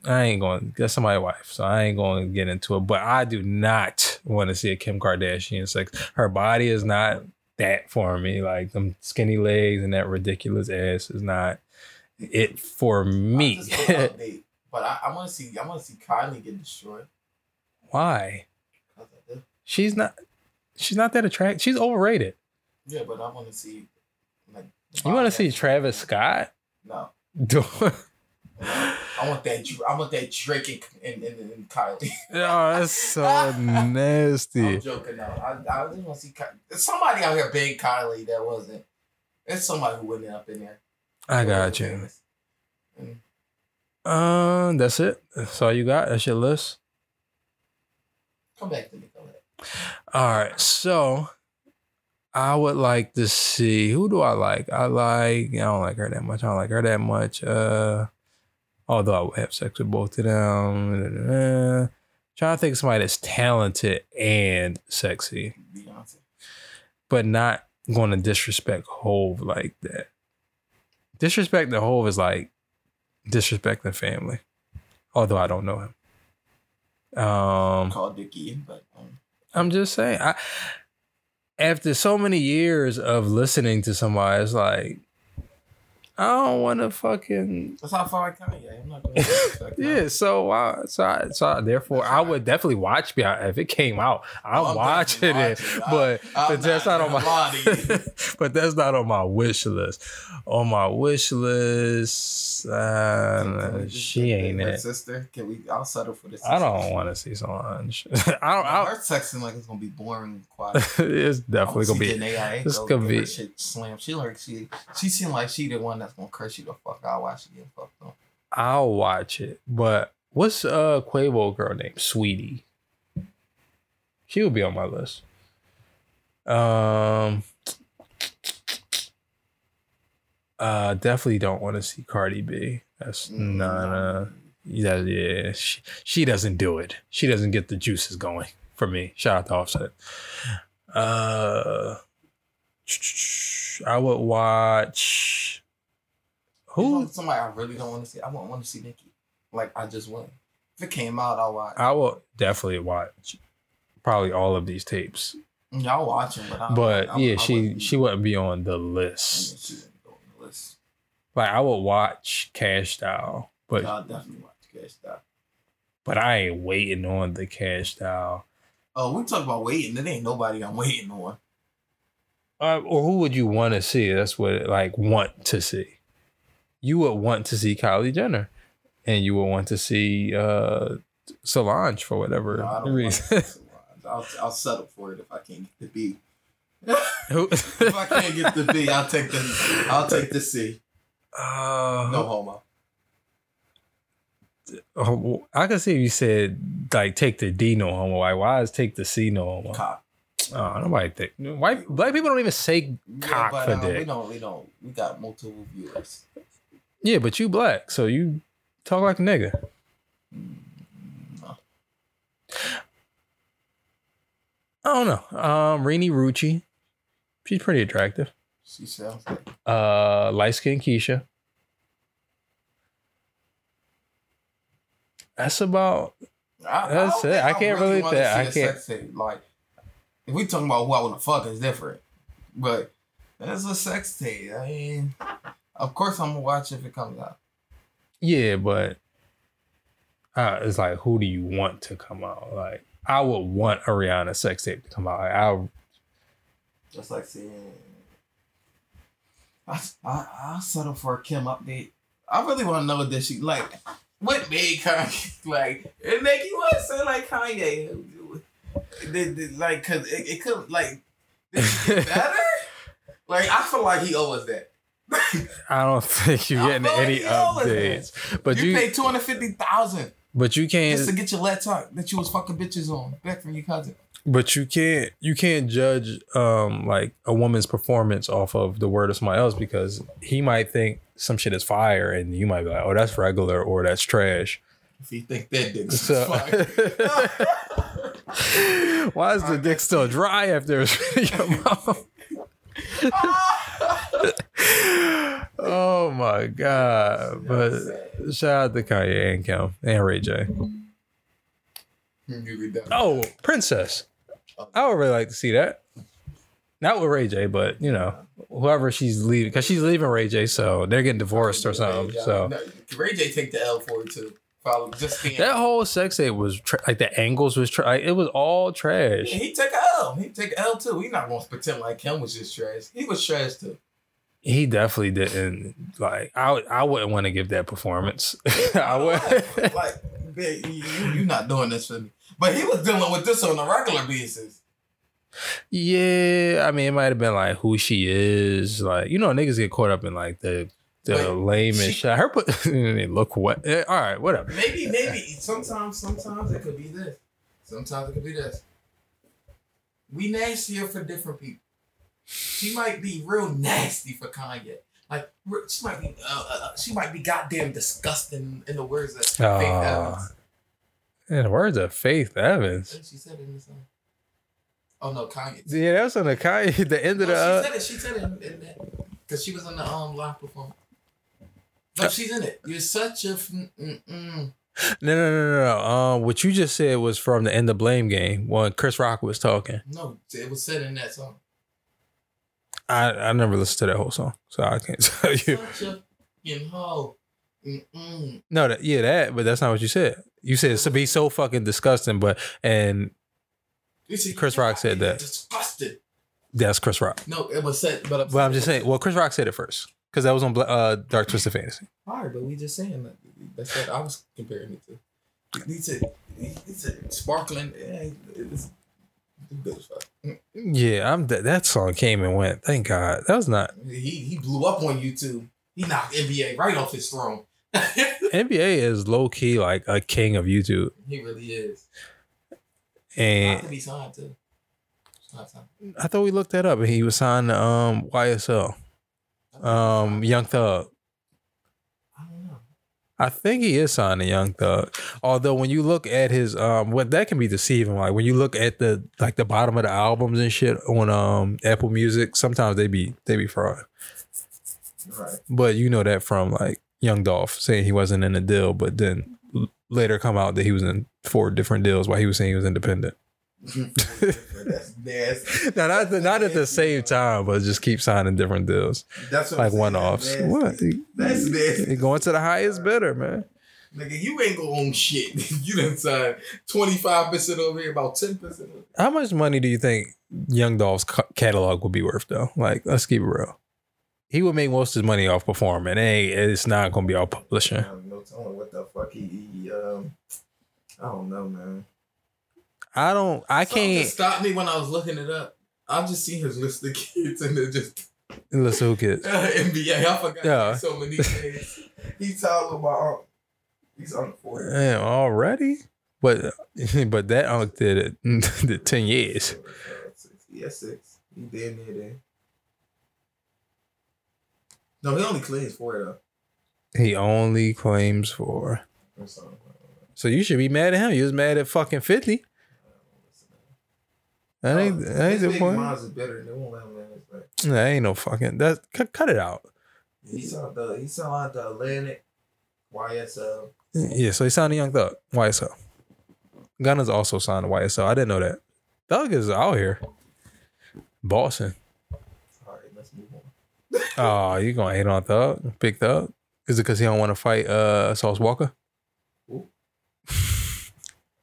I ain't going. That's somebody's wife, so I ain't going to get into it. But I do not want to see a Kim Kardashian sex. Her body is not that for me. Like them skinny legs and that ridiculous ass is not it for me. just want update. But I, I want to see I want to see Kylie get destroyed. Why? She's not. She's not that attractive. She's overrated. Yeah, but I want to see. Like, You want to see Travis Scott? No, I want that. I want that Drake and, and, and, Kylie. oh, that's so nasty. I'm joking now. I, I just want to see There's somebody out here big Kylie that wasn't. There's somebody who went up in there. I got you. Um, that's it. That's all you got. That's your list. come back to me. Go ahead. All right. So I would like to see who do I like? I like I don't like her that much. I don't like her that much. Uh although I would have sex with both of them. Uh, trying to think of somebody that's talented and sexy, Beyonce. but not gonna disrespect Hove like that. Disrespect the whole is like disrespecting family. Although I don't know him. Um Called Dickie, but um, I'm just saying. I after so many years of listening to somebody, it's like I don't want to fucking that's how far I come Kanye. I'm not going to disrespect him. yeah. So uh, so I, so I, therefore I would definitely watch Beyonce if it came out. I'm, Oh, I'm watching it, watching it. but I'm but that's not on my but that's not on my wish list. On my wish list, uh, Can we just she ain't it. Sister, can we? I'll settle for this. I don't want to see Solange. I don't. I Her texting like it's gonna be boring and quiet. it's definitely gonna be. It's go gonna be- shit slam. She like she she seemed like she the one that's gonna curse you the fuck out while she getting fucked up. I'll watch it. But what's uh Quavo girl name? Saweetie. She'll be on my list. Um uh definitely don't want to see Cardi B. That's Mm, not uh yeah, yeah. She, she doesn't do it. She doesn't get the juices going for me. Shout out to Offset. Uh I would watch who somebody I really don't want to see. I won't want to see Nicki. Like I just wouldn't. If it came out, I'll watch. I will definitely watch probably all of these tapes. Y'all watching, but I, But I, yeah, I she wouldn't- she wouldn't be on the list. mean, she wouldn't go on the list. Like I would watch Cash Doll, but Y'all definitely watch Cash Doll. but I ain't waiting on the Cash Doll. Oh, we talk about waiting. There ain't nobody I'm waiting on. Uh, or who would you want to see? That's what like want to see. You would want to see Kylie Jenner, and you would want to see uh Solange for whatever No, reason. I'll, I'll settle for it if I can't get the B. If I can't get the B, I'll take the I'll take the C. Uh, No homo. Oh, I can see if you said like take the D no homo. Like why is take the C no homo? Cock. Oh, nobody think white black people don't even say cock but, for uh, We don't. We don't. We got multiple viewers. Yeah, but you black, so you talk like a nigga. No. I don't know. Um, Renni Rucci, she's pretty attractive. She sounds like Uh, light skin Keisha. That's about I, That's don't it. I can't really think- see can't- Sex tape. Like, if we talking about who I want to fuck, is different. But that's a sex tape. I mean, of course I'm gonna watch if it comes out. yeah, but uh, it's like who do you want to come out? Like I would want a Rihanna sex tape to come out. Like, I Just like seeing. I I I'll settle for a Kim update. I really want to know that she like what made Kanye like it make you want to say like Kanye. The- the- like cause it, it could like did she get better. like I feel like he owes that. I don't think you're getting any updates. But you, you, paid two hundred fifty thousand but you can't just to get your laptop that you was fucking bitches on back from your cousin. but you can't, you can't judge um like a woman's performance off of the word of somebody else because he might think some shit is fire and you might be like, oh, that's regular or that's trash. If you think that dick's So, fire. why is the dick still dry after it's mouth? oh my god! But shout out to Kanye and Kim and Ray J. Oh, Princess. I would really like to see that. Not with Ray J, but you know, whoever she's leaving, because she's leaving Ray J, so they're getting divorced or something. So No, Ray J take the L for it too. Follow just stand. That whole sex tape was tra- like the angles was tra- like, it was all trash. he took a L. He took a L too. He not gonna pretend like him was just trash. He was trash too. He definitely didn't like. I I wouldn't want to give that performance. I would. like, man, you, you not doing this for me. But he was dealing with this on a regular basis. Yeah, I mean, it might have been like who she is. Like you know, niggas get caught up in like the the Wait, lamest she- shit. Her put they look what? eh, All right, whatever. Maybe, maybe sometimes, sometimes it could be this. Sometimes it could be this. We nastier for different people. She might be real nasty for Kanye. Like she might be, uh, uh, uh, she might be goddamn disgusting in the words of Faith. Evans. In the words of Faith Evans. She said it in the song. Oh no, Kanye. Yeah, that's on the Kanye. The end No, of the. she Uh, said it. She said it in, in that because she was on the um live performance. No, she's in it. You're such a. f- no, no, no, no, no. Um, what you just said was from the end of Blame game when Chris Rock was talking. No, it was said in that song. I I never listened to that whole song, so I can't tell you. A. No, that yeah, that, but that's not what you said. You said to be so fucking disgusting, but and Chris Rock said that. Disgusted. that's Chris Rock. No, it was said, but But I'm just saying. Well, Chris Rock said it first because that was on uh, Dark Twisted Fantasy. All right, but we just saying that. That's what I was comparing it to. He said, he said, sparkling. eh, It's good as fuck. Yeah, I'm that that song came and went. Thank God. That was not He he blew up on YouTube. He knocked NBA right off his throne. NBA is low key like a king of YouTube, he really is. And be signed too. It's not signed. I thought we looked that up. and He was signed to um YSL, um Young Thug. I don't know. I think he is signed to Young Thug. Although when you look at his um what that can be deceiving. Like when you look at the like the bottom of the albums and shit on um Apple Music, sometimes they be they be fraud. Right. But you know that from like Young Dolph saying he wasn't in a deal, but then l- later come out that he was in four different deals while he was saying he was independent. That's nasty. now not the, not at the same time, but just keep signing different deals That's what like one offs. What? That's nasty. He going to the highest bidder, man. Nigga, you ain't gonna own shit. you done signed 25% over here, about 10% over here. How much money do you think Young Dolph's catalog would be worth though? Like, let's keep it real. He would make most of his money off performing. Ain't, it's not gonna be all publishing. I no telling what the fuck he, he um I don't know, man. I don't. I Something can't. Stop me when I was looking it up. I just seen his list of kids and it just Listen, who cares? uh, NBA. I forgot Yeah. so many names. He's talking about he's on the four. Damn, already? But but that unk did it did ten years. Yeah, six. He damn near there. No, he only claims four though. He only claims four. So you should be mad at him. You was mad at fucking fifty. That ain't that ain't the point. minds is better and they won't let him in his back. That ain't no fucking that cut, cut it out. He saw the he saw the Atlantic YSL. Yeah, so he signed a young thug, YSL. Gunna's also signed to YSL. I didn't know that. Thug is out here. Boston. All right, let's move on. Oh, you gonna hate on Thug? Big Thug? Is it because he don't want to fight uh Sauce Walka? Who?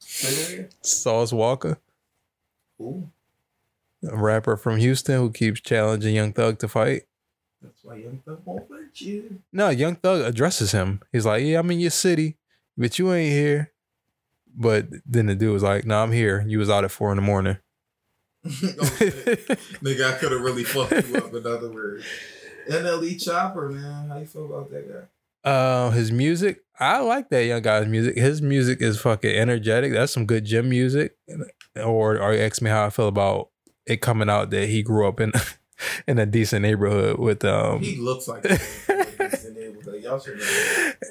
Say that again? Sauce Walka, A rapper from Houston who keeps challenging Young Thug to fight. That's why Young Thug won't let you. No, Young Thug addresses him. He's like, "Yeah, I'm in your city, but you ain't here." But then the dude was like, "No, I'm here. You was out at four in the morning." oh. Nigga, I could have really fucked you up. In other words, NLE Chopper, man, how you feel about that guy? Uh, his music, I like that young guy's music. His music is fucking energetic. That's some good gym music. Or, or you ask me how I feel about it coming out that he grew up in in a decent neighborhood with um He looks like a decent neighborhood. Y'all should know.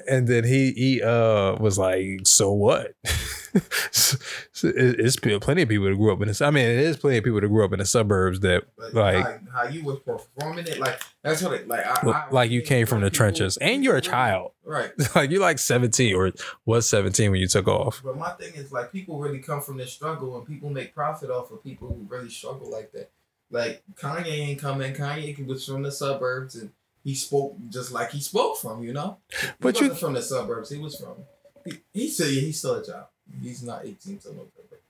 And then he he uh was like, so what? so it's plenty of people that grew up in this. I mean, it is plenty of people that grew up in the suburbs that But Like- how, how you was performing it, like that's what it like. I, I, like you came from the people- trenches, and you're a child. right? Like you're like 17 or was 17 when you took off. But my thing is like people really come from this struggle, and people make profit off of people who really struggle like that. Like Kanye ain't coming. Kanye was from the suburbs, and he spoke just like he spoke from. You know, he But you- wasn't from the suburbs. He was from. He, he said he's still a child. He's not 18 till November.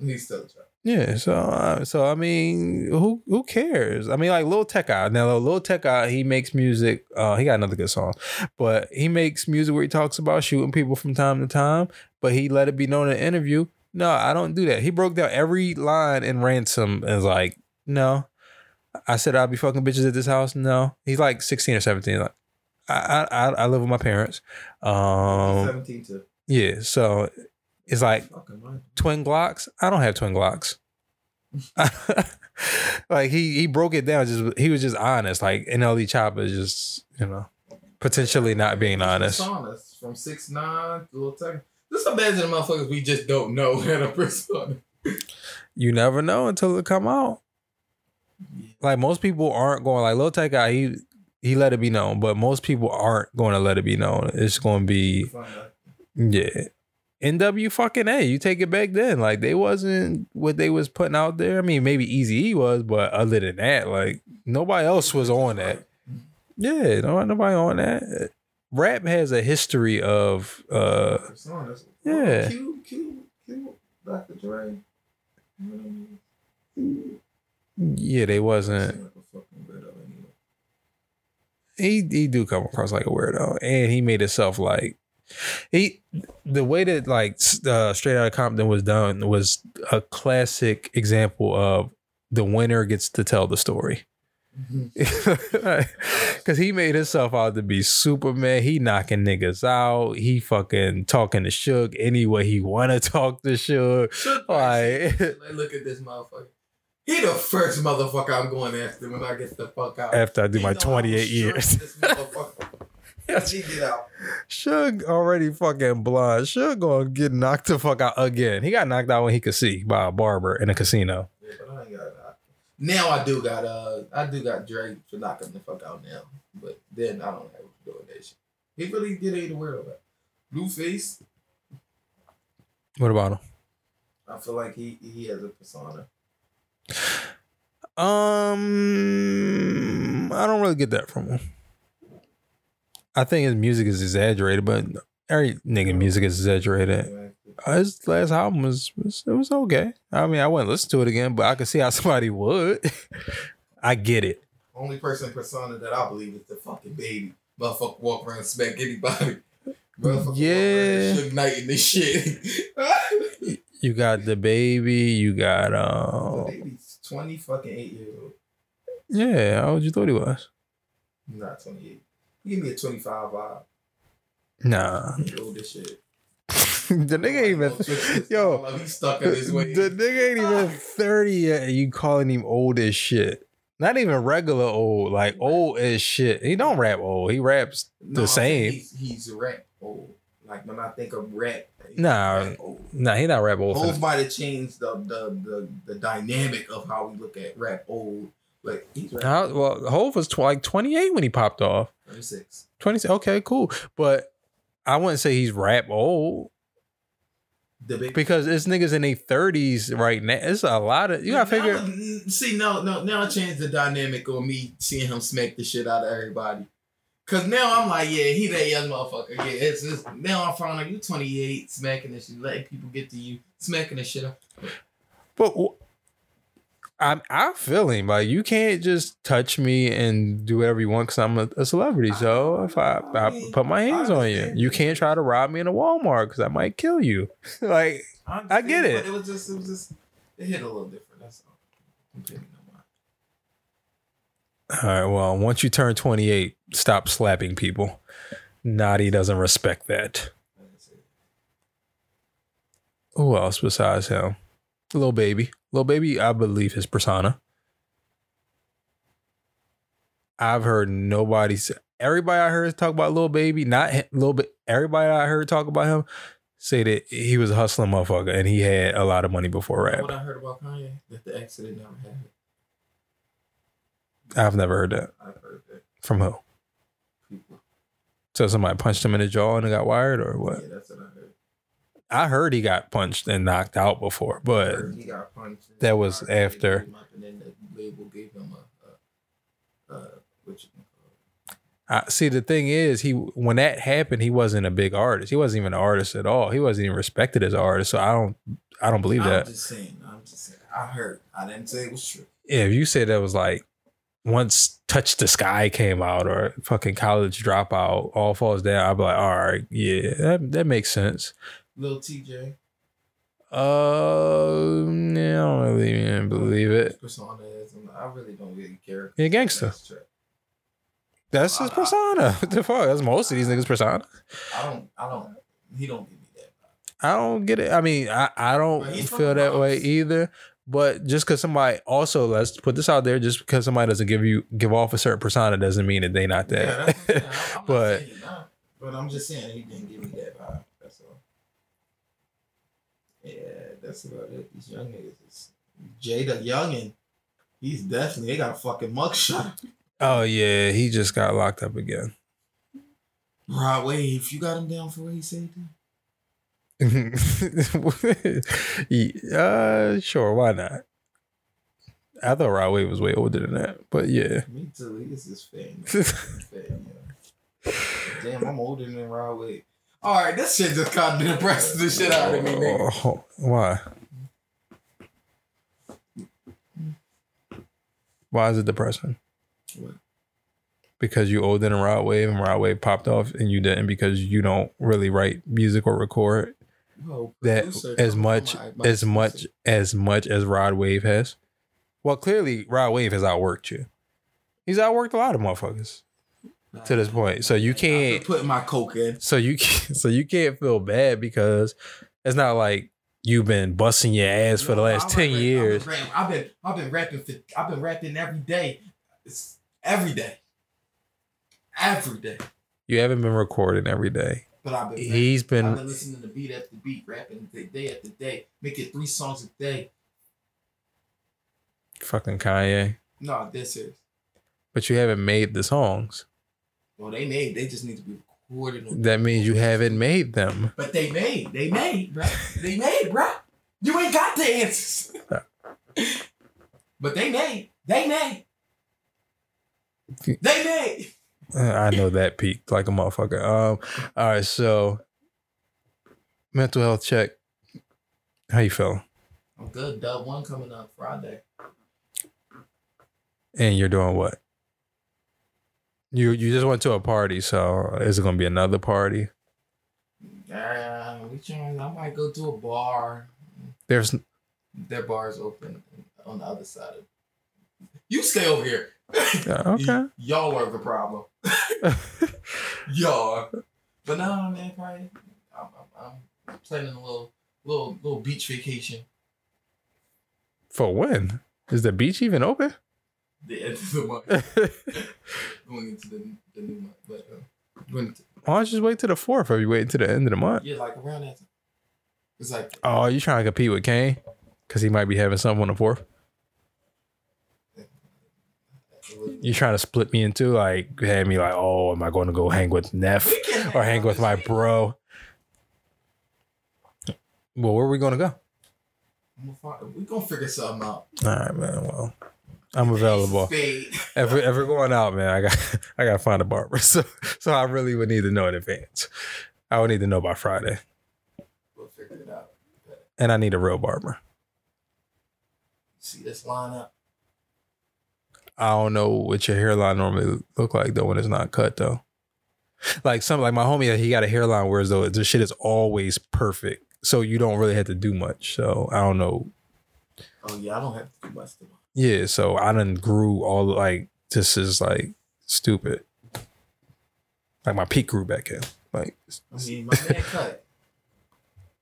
He's still a child. Yeah, so uh, so I mean, who who cares? I mean, like Lil Tecca. Now, Lil Tecca, he makes music. Uh, he got another good song, but he makes music where he talks about shooting people from time to time. But he let it be known in an interview. No, I don't do that. He broke down every line in Ransom and was like, no. I said I'll be fucking bitches at this house. No, he's like sixteen or seventeen. Like, I I I live with my parents. Um, 17 to yeah, so it's like twin Glocks. I don't have twin Glocks. like he he broke it down. Just he was just honest. Like NLE Chopper is just you know potentially not being honest. Personas from six nine to Lil Tecca. Just imagine the motherfuckers we just don't know persona. You never know until it come out. Like most people aren't going like Lil Tecca guy. He he let it be known, but most people aren't going to let it be known. It's going to be yeah. NW fucking A. You take it back then. Like they wasn't what they was putting out there. I mean, maybe Easy E was, but other than that, like nobody else was on that. Yeah, no nobody on that. Rap has a history of uh Yeah. Q, Q, Q, Dr. Dre. Yeah, they wasn't seem like a fucking weirdo anyway. he he do come across like a weirdo, and he made himself like he the way that like uh, straight out of Compton was done was a classic example of the winner gets to tell the story. Cause he made himself out to be Superman. He knocking niggas out. He fucking talking to Suge any way he wanna talk to Suge. Like, look at this motherfucker. He the first motherfucker I'm going after when I get the fuck out. After I do He my 28 years. This motherfucker. He get out. Suge already fucking blind. Suge gonna get knocked the fuck out again. He got knocked out when he could see by a barber in a casino. Yeah, but I ain't got that. Now I do got uh I do got Drake for knocking the fuck out now. But then I don't have doing that shit. He really did ain't aware of it. Blueface, What about him? I feel like he he has a persona. Um, I don't really get that from him. I think his music is exaggerated, but every nigga music is exaggerated. Uh, His last album was, was it was okay. I mean, I wouldn't listen to it again, but I could see how somebody would. I get it. Only person persona that I believe is the fucking baby. Motherfucker walk around smack anybody. Motherfucker Yeah. Suge Knight and this shit. You got the baby. You got the um. baby's twenty fucking eight years old. Yeah, how old you thought he was? Not twenty eight. Give me a twenty five vibe. Nah, old as shit. the nigga ain't even. Yo, he's stuck in his way. The nigga ain't even 30 yet. and You calling him old as shit. Not even regular old, like old as shit. He don't rap old. He raps the I'm same. He's, he's rap old. Like when I think of rap, he's Nah. rap. Nah, oh, he not rap old. Hove might have changed the, the the the dynamic of how we look at rap old. But he's rap How, well, Hove was tw- like 28 when he popped off. 26. 20, okay, cool. But I wouldn't say he's rap old The because it's niggas in their 30s right now. It's a lot of, you gotta figure. Mm, now- see, no, no, now I changed the dynamic on me seeing him smack the shit out of everybody. Cause now I'm like, yeah, he that young motherfucker. Yeah, it's just now I'm finding like you 28, smacking this shit, letting people get to you, smacking the shit up. But I I feel him. Like you can't just touch me and do whatever you want because I'm a, a celebrity. So if I, I put my hands on you, you can't try to rob me in a Walmart because I might kill you. like I get it. But it was just, it was just, it hit a little different. That's all. I'm telling you no more. All right, well, once you turn 28, stop slapping people. Nadi doesn't respect that. Who else besides him? Lil Baby. Lil Baby, I believe his persona. I've heard nobody say everybody I heard talk about Lil Baby, not little bit everybody I heard talk about him say that he was a hustling motherfucker and he had a lot of money before rap. What I heard about Kanye, that the accident never happened. I've never heard that. I've heard that From who? people. So somebody punched him in the jaw and it got wired or what? Yeah, that's what I heard. I heard he got punched and knocked out before, but heard he got punched. that was after. A? I, see, the thing is, he when that happened, he wasn't a big artist. He wasn't even an artist at all. He wasn't even respected as an artist. So I don't, I don't believe I'm that. just saying. I'm just saying. I heard. I didn't say it was true. Yeah, if you said that was like once Touch the Sky came out or fucking College Dropout, All Falls Down, I'd be like, all right, yeah, that that makes sense. Lil Tjay. Uh, yeah, I don't really even believe it. Persona is. and I really don't really care. He a gangster. That's his persona. What the fuck? That's most of these niggas' persona. I don't. I don't. He don't give me that. I don't get it. I mean, I, I don't But he's from feel that way either. But just because somebody also let's put this out there, just because somebody doesn't give you give off a certain persona doesn't mean that they not Yeah, that. that's what I'm saying. I'm- I'm not but not, but I'm just saying he didn't give me that vibe. That's all. Yeah, that's about it. These young niggas is JayDaYoungan. He's definitely they got a fucking mugshot. oh yeah, he just got locked up again. Rod Wave, you got him down for what he said. Then? uh, sure, why not? I thought Rod Wave was way older than that, but yeah. Me too. He is fan yeah. Damn, I'm older than Rod Wave. All right, this shit just kind of depressed the shit out of me, nigga. Oh, why? Why is it depressing? What? Because you older than Rod Wave and Rod Wave popped off and you didn't because you don't really write music or record Oh, Yo, that as much my- my as much as much as Rod Wave has. Well, clearly Rod Wave has outworked you. He's outworked a lot of motherfuckers to this point. So you can't put my coke in. so you can't, so you can't feel bad because it's not like you've been busting your ass for the last I'm ten years. I've been, I've been I've been rapping for I've been rapping every day. It's every day. Every day. You haven't been recording every day. But I've been. He's I've been been listening to beat after beat, rapping day, day after day, making three songs a day. fucking Kanye, No, this is. but you haven't made the songs. Well, they made. They just need to be recorded. That means you haven't made them. But they made. They made, bro. They made, bro. You ain't got the answers. but they made. They made. They made. I know that peaked like a motherfucker. Um, all right, so mental health check. How you feeling? I'm good. Dub one coming up Friday. And you're doing what? You you just went to a party, so is it gonna be another party? Uh, we trying. I might go to a bar. There's Their bar's open on the other side of. You stay over here. Uh, okay. Y- y'all are the problem. Y'all. But no, man, probably. I'm, I'm, I'm planning a little, little, little beach vacation. For when? Is the beach even open? The end of the month, going into the, the new month, but uh, going to, Why don't you just wait till the fourth or you wait till the end of the month? yeah, like around that. Time. It's like Oh, you trying to compete with Kane? Cause he might be having something on the fourth. You trying to split me into like had me like, oh, am I going to go hang with Neff or hang with my bro? Well, where are we gonna go? I'm gonna We figure something out. All right, man. Well, I'm available. If we're, if we're going out, man, I got I gotta find a barber. So so I really would need to know in advance. I would need to know by Friday, We'll figure it out. and I need a real barber. See this lineup. I don't know what your hairline normally look like though when it's not cut though. Like some like my homie, he got a hairline whereas though the shit is always perfect, so you don't really have to do much. So I don't know. Oh yeah, I don't have to do much to Yeah, so I done grew all like this is like stupid. Like my peak grew back in. Like I mean, my man cut.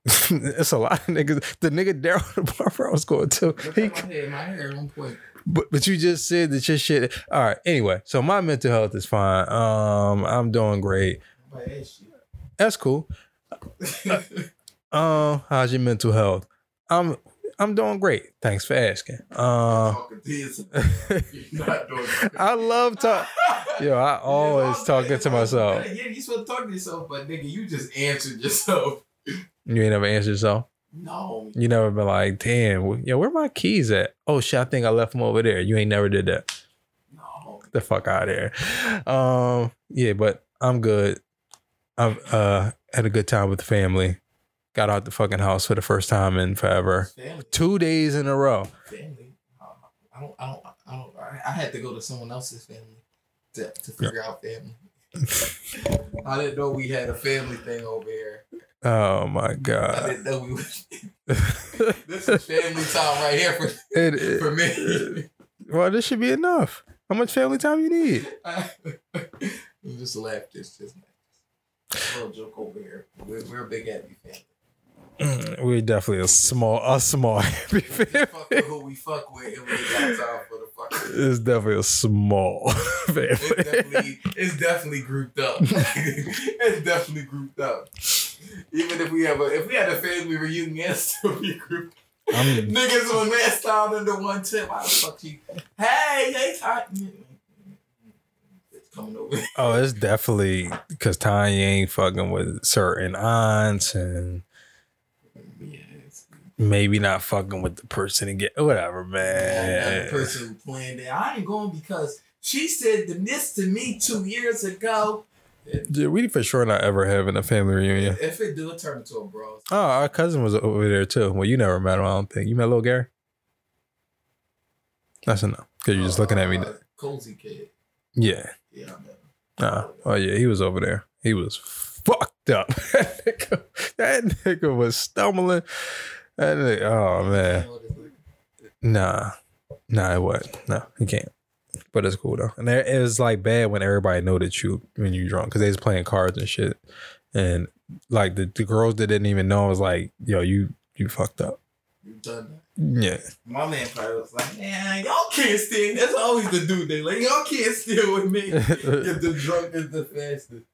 it's a lot of niggas. The nigga Daryl the barber I was going to. Look He, my hair. My hair at one point. But but you just said that your shit. All right. Anyway, so my mental health is fine. Um, I'm doing great. That's cool. shit. Um, how's your mental health? I'm I'm doing great. Thanks for asking. Uh, Talking to yourself. You're not doing. I love talk. Yo, I always talking to myself. Yeah, you supposed to talk to yourself, but nigga, you just answered yourself. You ain't ever answered yourself. No. You never been like, damn, yo, where my keys at? Oh shit, I think I left them over there. You ain't never did that. No. the fuck out of here. Um, yeah, but I'm good. I've uh had a good time with the family. Got out the fucking house for the first time in forever. Family. Two days in a row. Family. I don't. I don't. I don't. I, I had to go to someone else's family to to figure out family. I didn't know we had a family thing over here. Oh my I god. didn't know we was. this is family time right here for It- it- for me. well, this should be enough. How much family time you need? just laugh. It's just a little joke over here. We're, we're a big happy family. Mm, We're definitely a small, a small happy We fuck with family. who we fuck with, and we got time for the fucking. It's definitely a small It's family. definitely, it's definitely grouped up. it's definitely grouped up. Even if we have a, if we had a family reunion, still be grouped. I'm- Niggas on that style under one tip. Why the fuck you? Hey, hey, Ty. It's coming over. Oh, it's definitely because Tanya ain't fucking with certain aunts and maybe not fucking with the person again. Whatever, And man. the person who planned it. I ain't going because she said this to me two years ago. Yeah, we for sure not ever having a family reunion. If it do, turn into a bro. Oh, our cousin was over there too. Well, you never met him, I don't think. You met little Gary? That's enough. Because you're just looking at me. Uh, Cozy kid. Yeah. Yeah, I know. Nah. Oh, yeah. He was over there. He was fucked up. that, nigga, that nigga was stumbling. That nigga, oh, man. Nah. Nah, it wasn't. No, he can't. But it's cool though. And there- it was like bad when everybody know that you when you drunk because they was playing cards and shit. And like the, the girls that didn't even know was like, yo, you you fucked up. You done that. Yeah. My man probably was like, man, y'all can't steal. That's always the dude they like, y'all can't steal with me. Get the drunk is the fastest.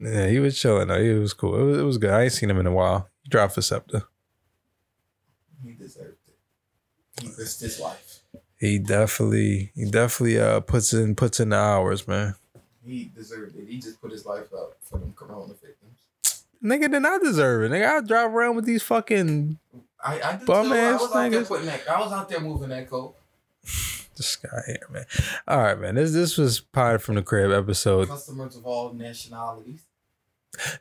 yeah, he was chilling though. He was cool. It was, it was good. I ain't seen him in a while. He dropped a scepter. He deserved it. He risked his life. He definitely he definitely uh puts in puts in the hours, man. He deserved it. He just put his life up for them corona victims. Nigga did not deserve it. Nigga, I drive around with these fucking I, I Bum ass was out there niggas. that. I was out there moving that coat. this guy here, man. All right, man. This this was Pod from the Crib episode. Customers of all nationalities.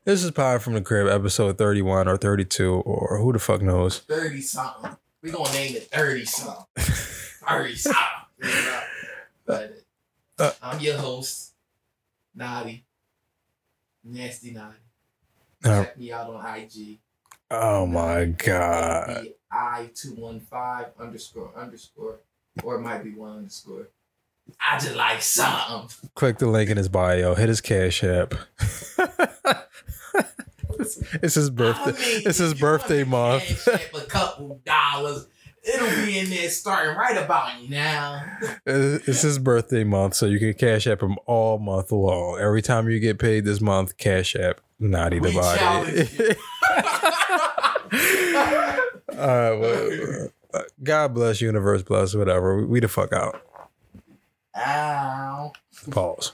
This is Pod from the Crib episode 31 or 32 or who the fuck knows. Thirty something. We gonna name it thirty something. Something. But Uh. I'm your host, Nadi. Nasty Nadi. Uh, Check me out on IG. oh my god. I two one five underscore underscore, or it might be one underscore. I just like something. Click the link in his bio. Hit his cash app. it's, it's his birthday. I mean, it's his birthday month. cash app a couple dollars. It'll be in there starting right about now. It's his birthday month, so you can cash app him all month long. Every time you get paid this month, cash app Nadi the We Body. challenge you. all right, well, uh, God bless, universe bless, whatever. We, we the fuck out. Ow. Pause.